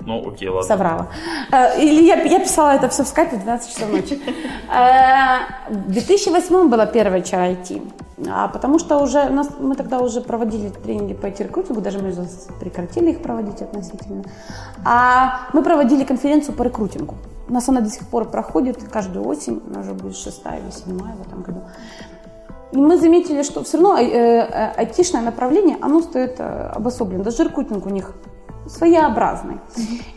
Ну, окей, ладно. Соврала. Э, Или я, я писала это все в скайпе в 12 часов ночи. Э, В 2008 была первая HR IT. А потому что уже у нас, мы тогда уже проводили тренинги по IT-рекрутингу, даже мы прекратили их проводить относительно. А мы проводили конференцию по рекрутингу. У нас она до сих пор проходит каждую осень, она уже будет шестая или седьмая в этом году. И мы заметили, что все равно э, айтишное направление, оно стоит обособленно. Даже рекрутинг у них своеобразный.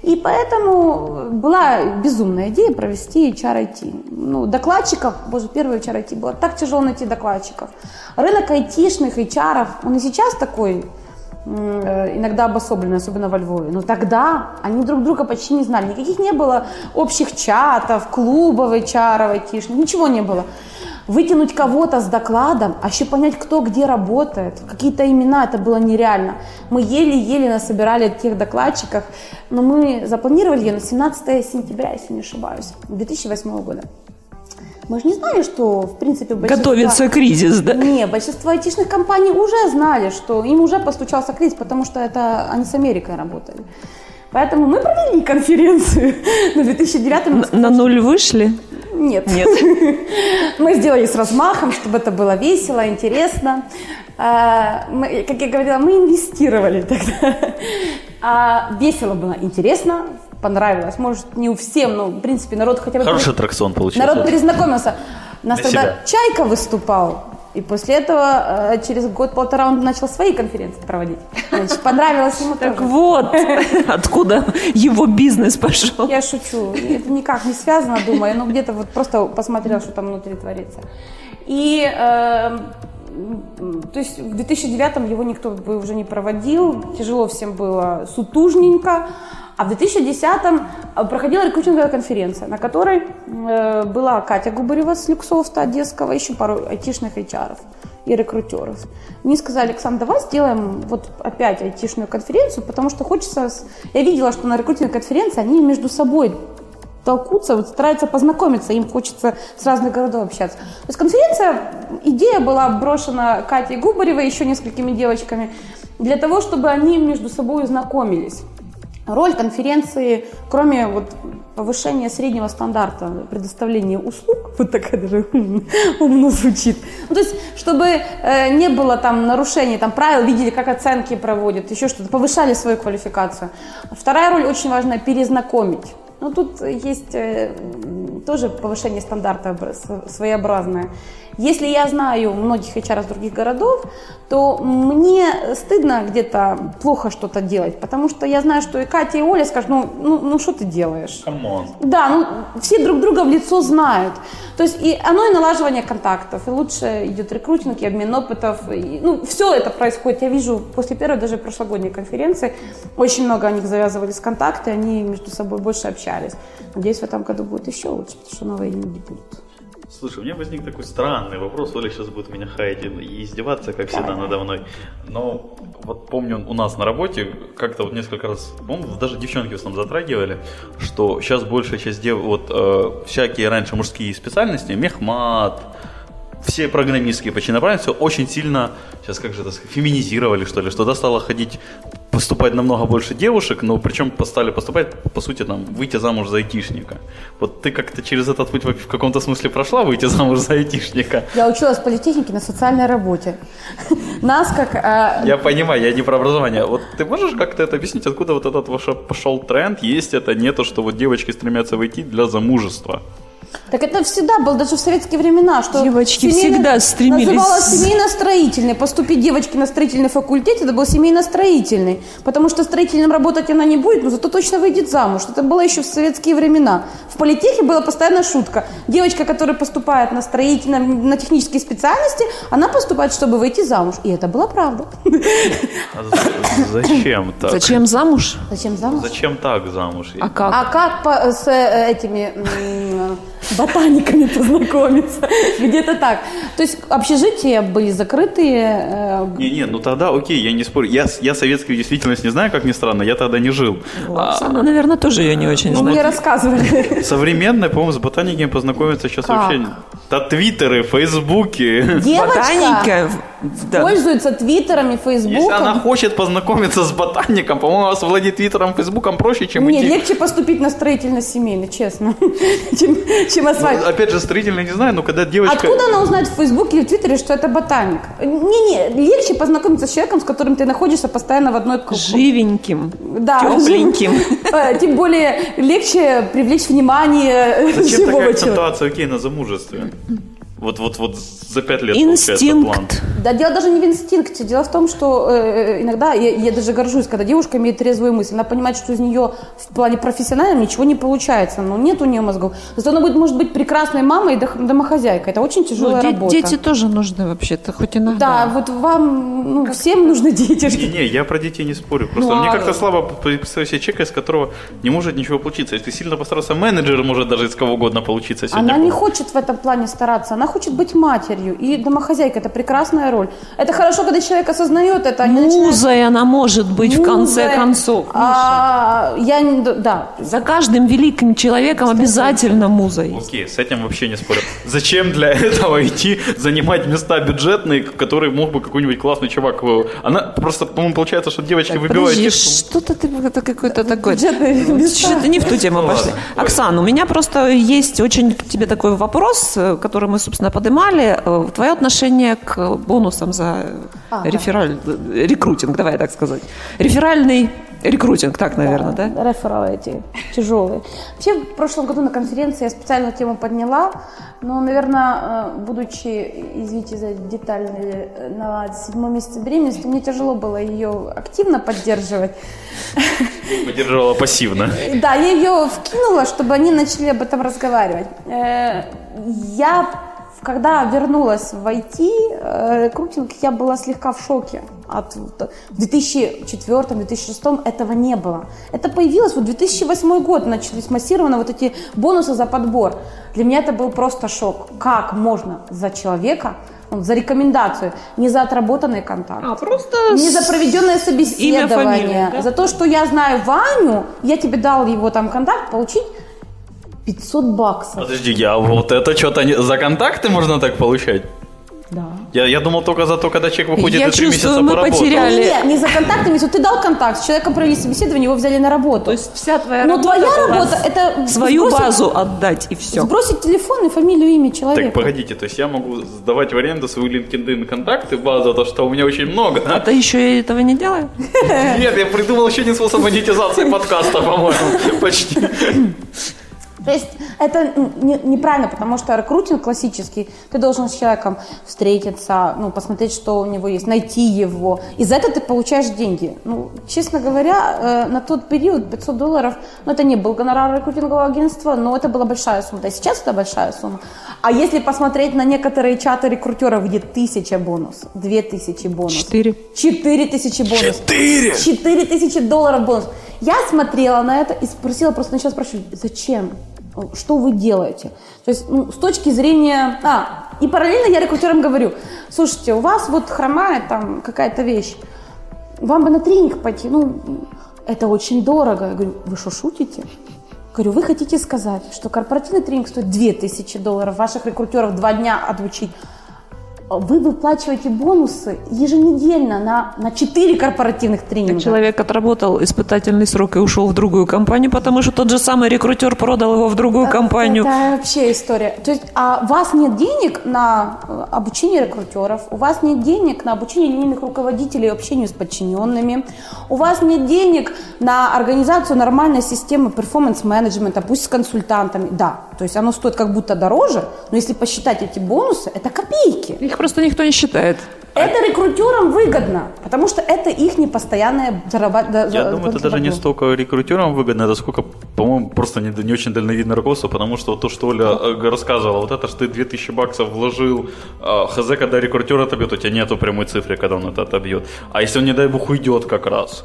И поэтому была безумная идея провести HR-IT. Ну, докладчиков, боже, первый HR-IT было так тяжело найти докладчиков. Рынок айтишных HR, он и сейчас такой, э, иногда обособленный, особенно во Львове. Но тогда они друг друга почти не знали. Никаких не было общих чатов, клубов HR, айтишных, ничего не было. Вытянуть кого-то с докладом, а еще понять, кто где работает, какие-то имена, это было нереально. Мы еле-еле насобирали тех докладчиков, но мы запланировали ее на 17 сентября, если не ошибаюсь, 2008 года. Мы же не знали, что, в принципе, большинство- Готовится кризис, да? не, большинство айтишных компаний уже знали, что им уже постучался кризис, потому что это они с Америкой работали. Поэтому мы провели конференцию на 2009 На, на нуль вышли? Нет. Нет. Мы сделали с размахом, чтобы это было весело, интересно. А, мы, как я говорила, мы инвестировали тогда. А, весело было, интересно, понравилось. Может, не у всем, но, в принципе, народ хотя бы... Хороший аттракцион получился. Народ перезнакомился. У нас Для тогда себя. Чайка выступал. И после этого э, через год-полтора он начал свои конференции проводить. Значит, понравилось ему Так тоже. вот, откуда его бизнес пошел. Я шучу. Это никак не связано, думаю. Ну, где-то вот просто посмотрел, что там внутри творится. И, э, м, то есть, в 2009 его никто бы уже не проводил. Тяжело всем было, сутужненько. А в 2010 проходила рекрутинговая конференция, на которой э, была Катя Губарева с Люксофта Одесского, еще пару айтишных HR и рекрутеров. Мне сказали, Александр, давай сделаем вот опять айтишную конференцию, потому что хочется... Я видела, что на рекрутинговой конференции они между собой толкутся, вот стараются познакомиться, им хочется с разных городов общаться. То есть конференция, идея была брошена Катей Губаревой, еще несколькими девочками, для того, чтобы они между собой знакомились. Роль конференции, кроме вот повышения среднего стандарта предоставления услуг, вот такая даже умно звучит, ну, то есть чтобы э, не было там нарушений там, правил, видели, как оценки проводят, еще что-то, повышали свою квалификацию. Вторая роль очень важная – перезнакомить. Ну, тут есть э, тоже повышение стандарта своеобразное. Если я знаю многих HR из других городов, то мне стыдно где-то плохо что-то делать, потому что я знаю, что и Катя, и Оля скажут, ну, ну, ну что ты делаешь? Come on. Да, ну все друг друга в лицо знают. То есть и оно и налаживание контактов, и лучше идет рекрутинг, и обмен опытов, и, ну все это происходит. Я вижу после первой даже прошлогодней конференции, очень много о них завязывались контакты, они между собой больше общались. Надеюсь, в этом году будет еще лучше, потому что новые люди будут. Слушай, у меня возник такой странный вопрос. Оля сейчас будет меня хаять и издеваться, как всегда, надо мной. Но вот помню, у нас на работе как-то вот несколько раз, по даже девчонки в основном затрагивали, что сейчас большая часть дев, вот э, всякие раньше мужские специальности, мехмат, все программистские почти направленности все очень сильно, сейчас как же это феминизировали, что ли, что туда стало ходить, поступать намного больше девушек, но причем стали поступать, по сути, там, выйти замуж за айтишника. Вот ты как-то через этот путь в каком-то смысле прошла выйти замуж за айтишника? Я училась в политехнике на социальной работе. Нас как... А, я понимаю, я не про образование. Вот ты можешь как-то это объяснить, откуда вот этот пошел тренд, есть это, нету, что вот девочки стремятся войти для замужества? Так это всегда было, даже в советские времена, что девочки всегда стремились. Называлось семейно-строительный. Поступить девочки на строительный факультет, это был семейно-строительный. Потому что строительным работать она не будет, но зато точно выйдет замуж. Это было еще в советские времена. В политехе была постоянно шутка. Девочка, которая поступает на строительном, на технические специальности, она поступает, чтобы выйти замуж. И это была правда. А зачем так? Зачем замуж? Зачем замуж? Зачем так замуж? А как? А как по, с э, этими ботаниками познакомиться. Где-то так. То есть общежития были закрытые. Э, ну тогда окей, я не спорю. Я, я советскую действительность не знаю, как ни странно, я тогда не жил. Ну, Оксана, а, наверное, тоже ее не очень ну, знает. Мне рассказывали. Современная, по-моему, с ботаниками познакомиться сейчас как? вообще... Да твиттеры, фейсбуки. Девочка Ботаника да. пользуется твиттерами, фейсбуком. Если она хочет познакомиться с ботаником, по-моему, владеть твиттером, фейсбуком проще, чем Нет, идти... легче поступить на строительно-семейный, честно, чем, чем асфальт. Ну, опять же, строительный не знаю, но когда девочка... Откуда она узнает в Фейсбуке или в Твиттере, что это ботаник? Не-не, легче познакомиться с человеком, с которым ты находишься постоянно в одной... Живеньким, да, тепленьким. Э, тем более легче привлечь внимание Зачем такая человека. акцентуация, окей, на замужестве? Вот, вот, вот за пять лет Инстинкт. Да, дело даже не в инстинкте. Дело в том, что э, иногда, я, я даже горжусь, когда девушка имеет трезвую мысль, она понимает, что из нее в плане профессиональном ничего не получается, но нет у нее мозгов. Зато она будет, может быть прекрасной мамой и домохозяйкой. Это очень тяжелая ну, работа. Дети тоже нужны вообще-то, хоть иногда. Да, вот вам, ну, всем нужны дети. Не-не, я про детей не спорю. Просто Ну, мне а- как-то слабо представить себе человека, из которого не может ничего получиться. Если сильно постараться, менеджер может даже из кого угодно получиться. сегодня. Она не хочет в этом плане стараться, она хочет быть матерью. И домохозяйка – это прекрасная роль. Это хорошо, когда человек осознает это. а Музой она может быть в конце Музой. концов. А, я, не- да, За каждым великим человеком обязательно есть. Окей, с этим вообще не спорю. Зачем для этого идти занимать места бюджетные, которые мог бы какой-нибудь классный чувак? Она просто, по-моему, получается, что девочки выбивают Подожди, что-то ты какой-то такой. Что-то не в ту тему Ну, пошли. Оксана, у меня просто есть очень тебе такой вопрос, э, который мы, собственно, поднимали. Э, Твое отношение к бонусам за Ага. рефераль, рекрутинг, давай так сказать. Реферальный рекрутинг, так, наверное, да? Рефералы эти тяжелые. Вообще, в прошлом году на конференции я специально тему подняла, но, наверное, э, будучи, извините за детальные, э, на седьмом месяце беременности, мне тяжело было ее активно поддерживать. поддерживала пассивно. Да, я ее вкинула, чтобы они начали об этом разговаривать. Я, когда вернулась в IT, э, рекрутинг, я была слегка в шоке. От, в 2004-2006 этого не было. Это появилось вот 2008 год, начались массированно вот эти бонусы за подбор. Для меня это был просто шок. Как можно за человека, ну, за рекомендацию, не за отработанный контакт, А, просто не за проведенное собеседование, фамилия, да? за то, что я знаю Ваню, я тебе дал его там контакт, получить 500 баксов. Подожди, я вот это что-то не... за контакты можно так получать? Да. Я, я думал только за то, когда человек выходит Я и три месяца мы поработал. потеряли. Не, не за контактами, ты дал контакт, с человеком провели собеседование, его взяли на работу. То есть вся твоя Но работа твоя работа это свою сбросить- базу отдать и все. Сбросить телефон и фамилию, имя человека. Так, погодите, то есть я могу сдавать в аренду свой LinkedIn контакты, базу, то, что у меня очень много, да? Это еще я этого не делаю? Нет, я придумал еще один способ монетизации подкаста, по-моему, почти. То есть это не- неправильно, потому что рекрутинг классический, ты должен с человеком встретиться, ну, посмотреть, что у него есть, найти его. И за это ты получаешь деньги. Ну, честно говоря, э, на тот период 500 долларов, ну, это не был гонорар рекрутингового агентства, но это была большая сумма. Да сейчас это большая сумма. А если посмотреть на некоторые чаты рекрутеров, где тысяча бонус, две тысячи бонус. Четыре. Четыре тысячи бонус. Четыре? Четыре тысячи долларов бонус. Я смотрела на это и спросила, просто начала спрашивать, зачем? Что вы делаете? То есть, ну, с точки зрения... А, и параллельно я рекрутерам говорю, слушайте, у вас вот хромает там какая-то вещь, вам бы на тренинг пойти, ну, это очень дорого. Я говорю, вы что, шутите? Говорю, вы хотите сказать, что корпоративный тренинг стоит 2000 долларов, ваших рекрутеров два дня отучить, вы выплачиваете бонусы еженедельно на, на 4 корпоративных тренинга. Человек отработал испытательный срок и ушел в другую компанию, потому что тот же самый рекрутер продал его в другую компанию. Это вообще история. То есть, а у вас нет денег на э, обучение рекрутеров, у вас нет денег на обучение линейных руководителей общению с подчиненными, у вас нет денег на организацию нормальной системы перформанс-менеджмента, пусть с консультантами. Да, то есть оно стоит как будто дороже, но если посчитать эти бонусы, это копейки. Их просто никто не считает. Это рекрутерам выгодно, потому что это их непостоянное зарабатывание. Я думаю, это даже не столько рекрутерам выгодно, это сколько, по-моему, просто не, не очень дальновидное руководство, потому что вот то, что Оля э, рассказывала, вот это, что ты 2000 баксов вложил, а, хз, когда рекрутер отобьет, у тебя нету прямой цифры, когда он это отобьет. А если он, не дай бог, уйдет как раз?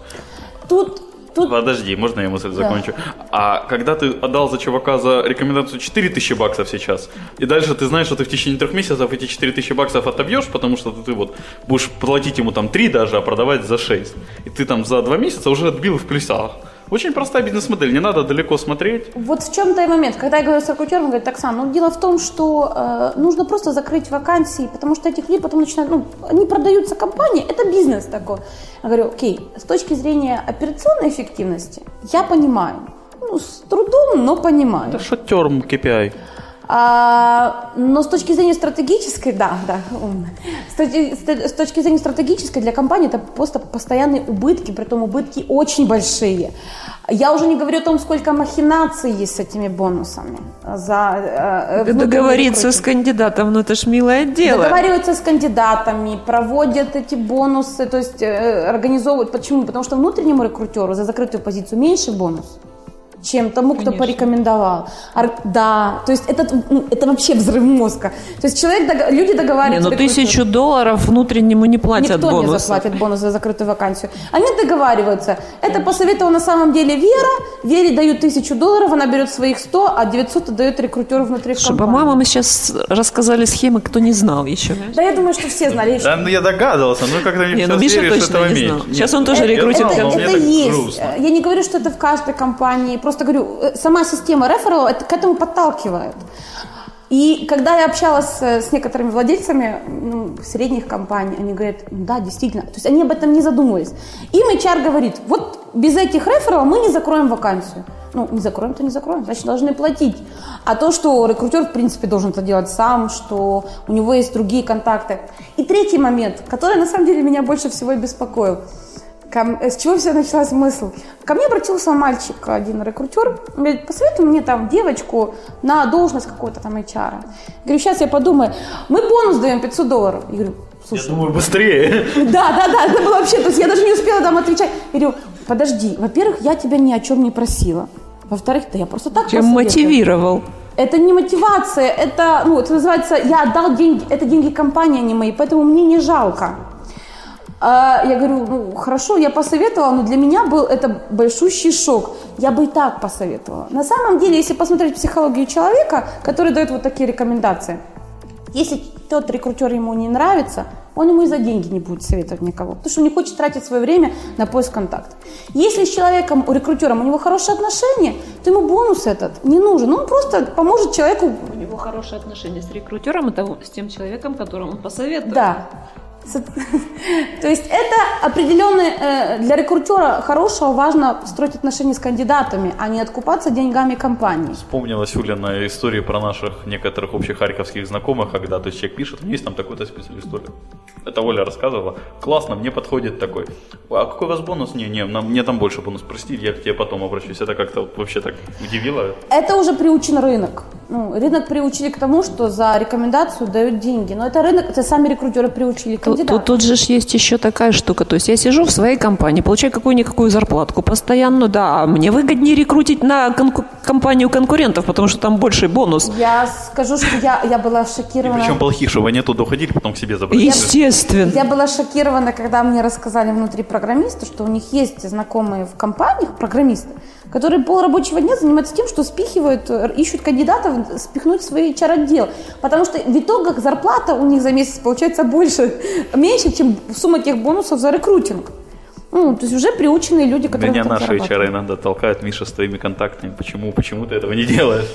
Тут Тут... Подожди, можно я мысль закончу? А когда ты отдал за чувака за рекомендацию 4000 баксов сейчас, и дальше ты знаешь, что ты в течение трех месяцев эти 4000 баксов отобьешь, потому что ты вот будешь платить ему там 3 даже, а продавать за 6. И ты там за 2 месяца уже отбил в плюсах. Очень простая бизнес-модель, не надо далеко смотреть. Вот в чем-то и момент. Когда я говорю с рекрутером, он говорит, Оксана, ну дело в том, что э, нужно просто закрыть вакансии, потому что этих людей потом начинают, ну, они продаются компании, это бизнес такой. Я говорю, окей, с точки зрения операционной эффективности, я понимаю. Ну, с трудом, но понимаю. Это шотерм KPI. А, но с точки зрения стратегической, да, да, умно. С точки, с точки зрения стратегической для компании это просто постоянные убытки, при том убытки очень большие. Я уже не говорю о том, сколько махинаций есть с этими бонусами. За, э, Договориться с кандидатом, ну это ж милое дело. Договариваются с кандидатами, проводят эти бонусы, то есть э, организовывают. Почему? Потому что внутреннему рекрутеру за закрытую позицию меньше бонус чем тому, кто Конечно. порекомендовал. Да, то есть это, ну, это вообще взрыв мозга. То есть человек, люди договариваются. Не, ну тысячу долларов внутреннему не платят Никто бонусы. не заплатит бонус за закрытую вакансию. Они договариваются. Это посоветовала на самом деле Вера. Вере дают тысячу долларов, она берет своих 100, а 900 отдает рекрутеру внутри Что, По-моему, мы сейчас рассказали схемы, кто не знал еще. Да, я думаю, что все знали. Да, ну я догадывался, ну как-то не, ну Миша точно не знал. Сейчас он тоже рекрутинг. Это, это, это есть. Я не говорю, что это в каждой компании. Просто говорю, э, сама система реферала это к этому подталкивает. И когда я общалась с некоторыми владельцами ну, средних компаний, они говорят, да, действительно. То есть они об этом не задумывались. Им HR говорит, вот без этих рефералов мы не закроем вакансию. Ну, не закроем, то не закроем, значит, должны платить. А то, что рекрутер, в принципе, должен это делать сам, что у него есть другие контакты. И третий момент, который, на самом деле, меня больше всего беспокоил – с чего вся началась мысль? Ко мне обратился мальчик, один рекрутер, говорит, посоветуй мне там девочку на должность какой-то там HR. Говорю, сейчас я подумаю, мы бонус даем 500 долларов. Я говорю, слушай. Я думаю, быстрее. Да, да, да, это было вообще, то есть я даже не успела там отвечать. Я говорю, подожди, во-первых, я тебя ни о чем не просила. Во-вторых, да я просто так Чем мотивировал? Это не мотивация, это, ну, это называется, я отдал деньги, это деньги компании, а не мои, поэтому мне не жалко. А, я говорю, ну хорошо, я посоветовала, но для меня был это большущий шок. Я бы и так посоветовала. На самом деле, если посмотреть психологию человека, который дает вот такие рекомендации, если тот рекрутер ему не нравится, он ему и за деньги не будет советовать никого, потому что он не хочет тратить свое время на поиск контакта. Если с человеком, у рекрутером у него хорошие отношения, то ему бонус этот не нужен. Он просто поможет человеку. У него хорошие отношения с рекрутером, это с тем человеком, которому он посоветует. Да. То есть это определенный, э, для рекрутера хорошего важно строить отношения с кандидатами, а не откупаться деньгами компании. Вспомнилась Улина история про наших некоторых общих харьковских знакомых, когда то есть человек пишет, у меня есть там такой-то специалист Оля. Это Оля рассказывала. Классно, мне подходит такой. А какой у вас бонус? Не, не, нам, мне там больше бонус. Прости, я к тебе потом обращусь. Это как-то вообще так удивило. Это уже приучен рынок. Ну, рынок приучили к тому, что за рекомендацию дают деньги. Но это рынок, это сами рекрутеры приучили Тут, тут, тут же есть еще такая штука. То есть я сижу в своей компании, получаю какую-никакую зарплатку постоянно, да, а мне выгоднее рекрутить на конку- компанию конкурентов, потому что там больший бонус. Я скажу, что я, я была И шокирована. причем плохих, чтобы они оттуда уходили, потом к себе забрали. Естественно. Я была шокирована, когда мне рассказали внутри программисты, что у них есть знакомые в компаниях, программисты, которые пол рабочего дня занимаются тем, что спихивают, э, ищут кандидатов спихнуть в свой HR-отдел. Потому что в итогах зарплата у них за месяц получается больше, меньше, чем сумма тех бонусов за рекрутинг. Ну, то есть уже приученные люди, которые Меня наши. HR иногда толкают, Миша, с твоими контактами. Почему, почему ты этого не делаешь?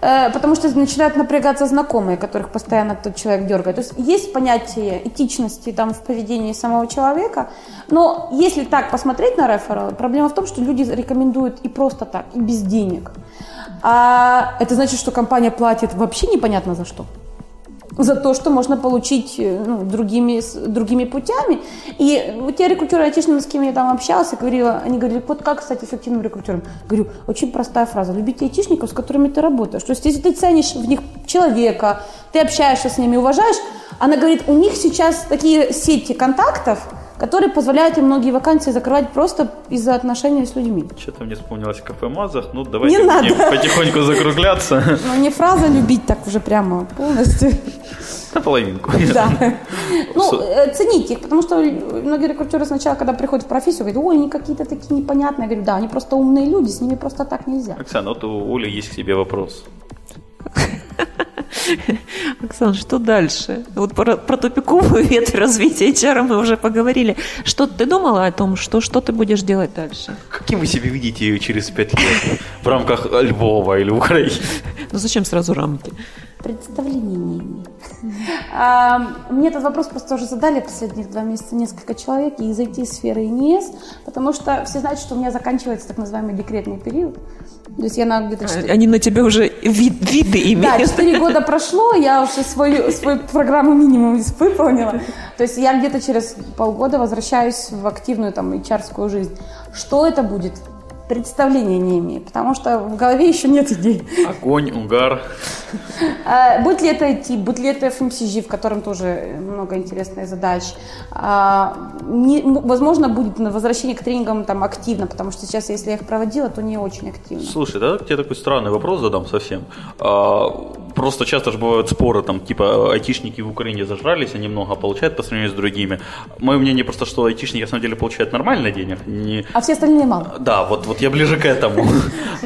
Э, Потому что начинают напрягаться знакомые, которых постоянно тот человек дергает. То есть есть понятие этичности там, в поведении самого человека, но если так посмотреть на рефералы, проблема в том, что люди рекомендуют и просто так, и без денег. А это значит, что компания платит вообще непонятно за что за то, что можно получить э, ну, другими, другими путями. И те рекрутеры отечественные, с кем я там общалась, говорила, они говорили, вот как стать эффективным рекрутером? Говорю, очень простая фраза. Любите айтишников, с которыми ты работаешь. То есть если ты ценишь в них человека, ты общаешься с ними, уважаешь, она говорит, у них сейчас такие сети контактов, которые позволяют им многие вакансии закрывать просто из-за отношений с людьми. Что-то мне вспомнилось кафе Мазах. Ну, давайте Не надо. потихоньку закругляться. Но не фраза любить так уже прямо полностью. На половинку. Да. Ну, э, цените их, потому что многие рекрутеры сначала, когда приходят в профессию, говорят, ой, они какие-то такие непонятные. Я говорю, да, они просто умные люди, с ними просто так нельзя. Оксана, вот у Оли есть к тебе вопрос. Оксан, что дальше? Вот про, про тупиковую ветвь развития HR мы уже поговорили. Что ты думала о том, что, что ты будешь делать дальше? Каким вы себе видите ее через пять лет? В рамках Львова или Украины? Ну зачем сразу рамки? Представления не имею. А, Мне этот вопрос просто уже задали последних два месяца несколько человек и из IT-сферы и НИЭС, потому что все знают, что у меня заканчивается так называемый декретный период. То есть я на где-то четыре- Они на тебя уже вид, виды Да, имеют. 4 года прошло, я уже свою, свою программу минимум выполнила. То есть я где-то через полгода возвращаюсь в активную там hr жизнь. Что это будет? Представления не имею, потому что в голове еще нет идей. Огонь, угар. А, Будет ли это IT, будет ли это FMCG, в котором тоже много интересных задач. А, не- возможно, будет возвращение к тренингам там активно, потому что сейчас, если я их проводила, то не очень активно. Слушай, да, тебе такой странный вопрос задам совсем. А, просто часто же бывают споры, там, типа, айтишники в Украине зажрались, они много получают по сравнению с другими. Мое мнение просто, что айтишники на самом деле получают нормально денег. Не... А все остальные мало. Да, вот, вот я ближе к этому.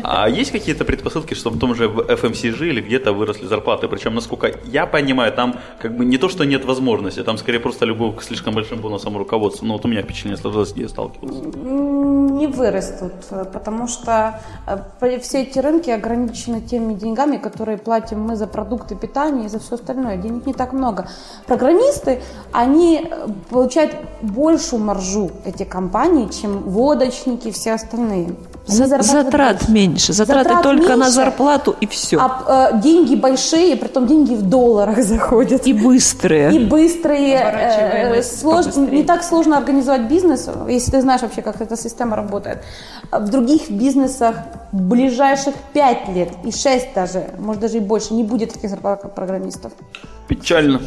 А есть какие-то предпосылки, что в том же FMCG или где-то выросли зарплаты? Причем, насколько я понимаю, там как бы не то, что нет возможности, там скорее просто любовь к слишком большим бонусам руководства. Ну вот у меня впечатление сложилось, где я сталкивался. Не вырастут, потому что э, все эти рынки ограничены теми деньгами, которые платим мы за продукты питания и за все остальное. Денег не так много. Программисты, они э, получают большую маржу, эти компании, чем водочники и все остальные. За- зарабатывают Затрат больше. меньше. Затраты Затрат только на меньше, зарплату и все. А э, деньги большие, притом деньги в долларах заходят. И быстрые. И быстрые, э, Оборачиваемость слож- побыстрее. не так сложно организовать бизнес, если ты знаешь вообще, как эта система работает. В других бизнесах ближайших 5 лет и 6 даже, может даже и больше, не будет таких зарплат, как программистов. Печально.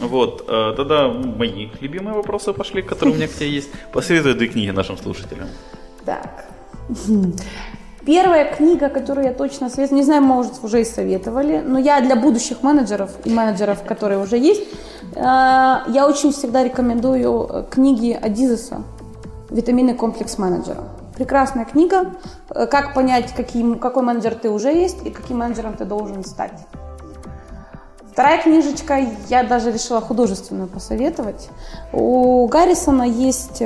Вот, э, тогда мои любимые вопросы пошли, которые у меня к тебе есть. Посоветуй две книги нашим слушателям. Так. Первая книга, которую я точно советую, не знаю, может, уже и советовали, но я для будущих менеджеров и менеджеров, которые уже есть, э, я очень всегда рекомендую э, книги Адизеса «Витаминный комплекс менеджера». Прекрасная книга, э, как понять, каким, какой менеджер ты уже есть и каким менеджером ты должен стать. Вторая книжечка, я даже решила художественную посоветовать. У Гаррисона есть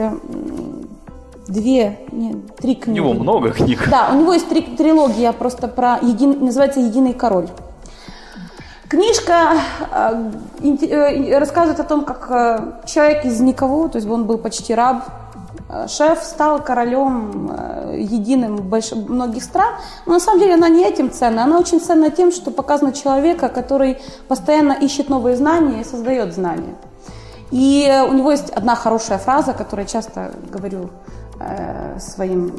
две, нет, три У книги. него много книг. Да, у него есть три трилогия просто про един... называется «Единый король». Книжка э, рассказывает о том, как человек из никого, то есть он был почти раб, шеф стал королем единым больш... многих стран, но на самом деле она не этим ценна, она очень ценна тем, что показано человека, который постоянно ищет новые знания и создает знания. И у него есть одна хорошая фраза, которую я часто говорю э, своим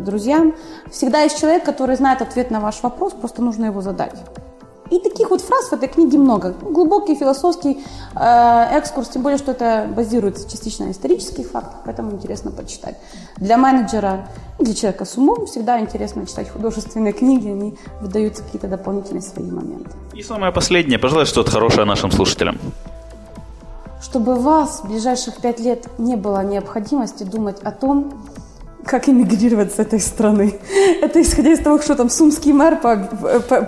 друзьям. Всегда есть человек, который знает ответ на ваш вопрос, просто нужно его задать. И таких вот фраз в этой книге много. Глубокий философский э, экскурс, тем более, что это базируется частично на исторических фактах, поэтому интересно почитать. Для менеджера и для человека с умом всегда интересно читать художественные книги, они выдаются какие-то дополнительные свои моменты. И самое последнее, пожелай что-то хорошее нашим слушателям. Чтобы вас в ближайших пять лет не было необходимости думать о том, как эмигрировать с этой страны. Это исходя из того, что там сумский мэр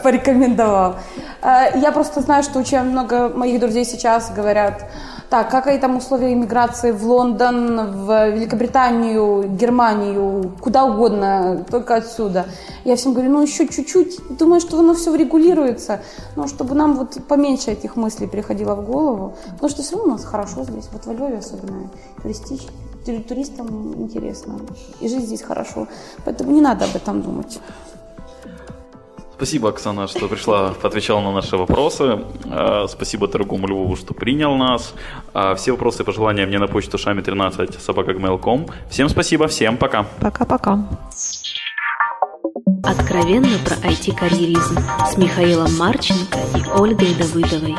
порекомендовал. Э, я просто знаю, что очень много моих друзей сейчас говорят, так, какие там условия иммиграции в Лондон, в Великобританию, Германию, куда угодно, только отсюда. Я всем говорю, ну еще чуть-чуть, думаю, что оно все регулируется, но чтобы нам вот поменьше этих мыслей приходило в голову, потому что все равно у нас хорошо здесь, вот во Львове особенно, туристич, туристам интересно, и жить здесь хорошо, поэтому не надо об этом думать. Спасибо, Оксана, что пришла, отвечала на наши вопросы. А, спасибо дорогому Львову, что принял нас. А, все вопросы и пожелания мне на почту шами13 собакагmail.com. Всем спасибо, всем пока. Пока-пока. Откровенно про IT-карьеризм с Михаилом Марченко и Ольгой Давыдовой.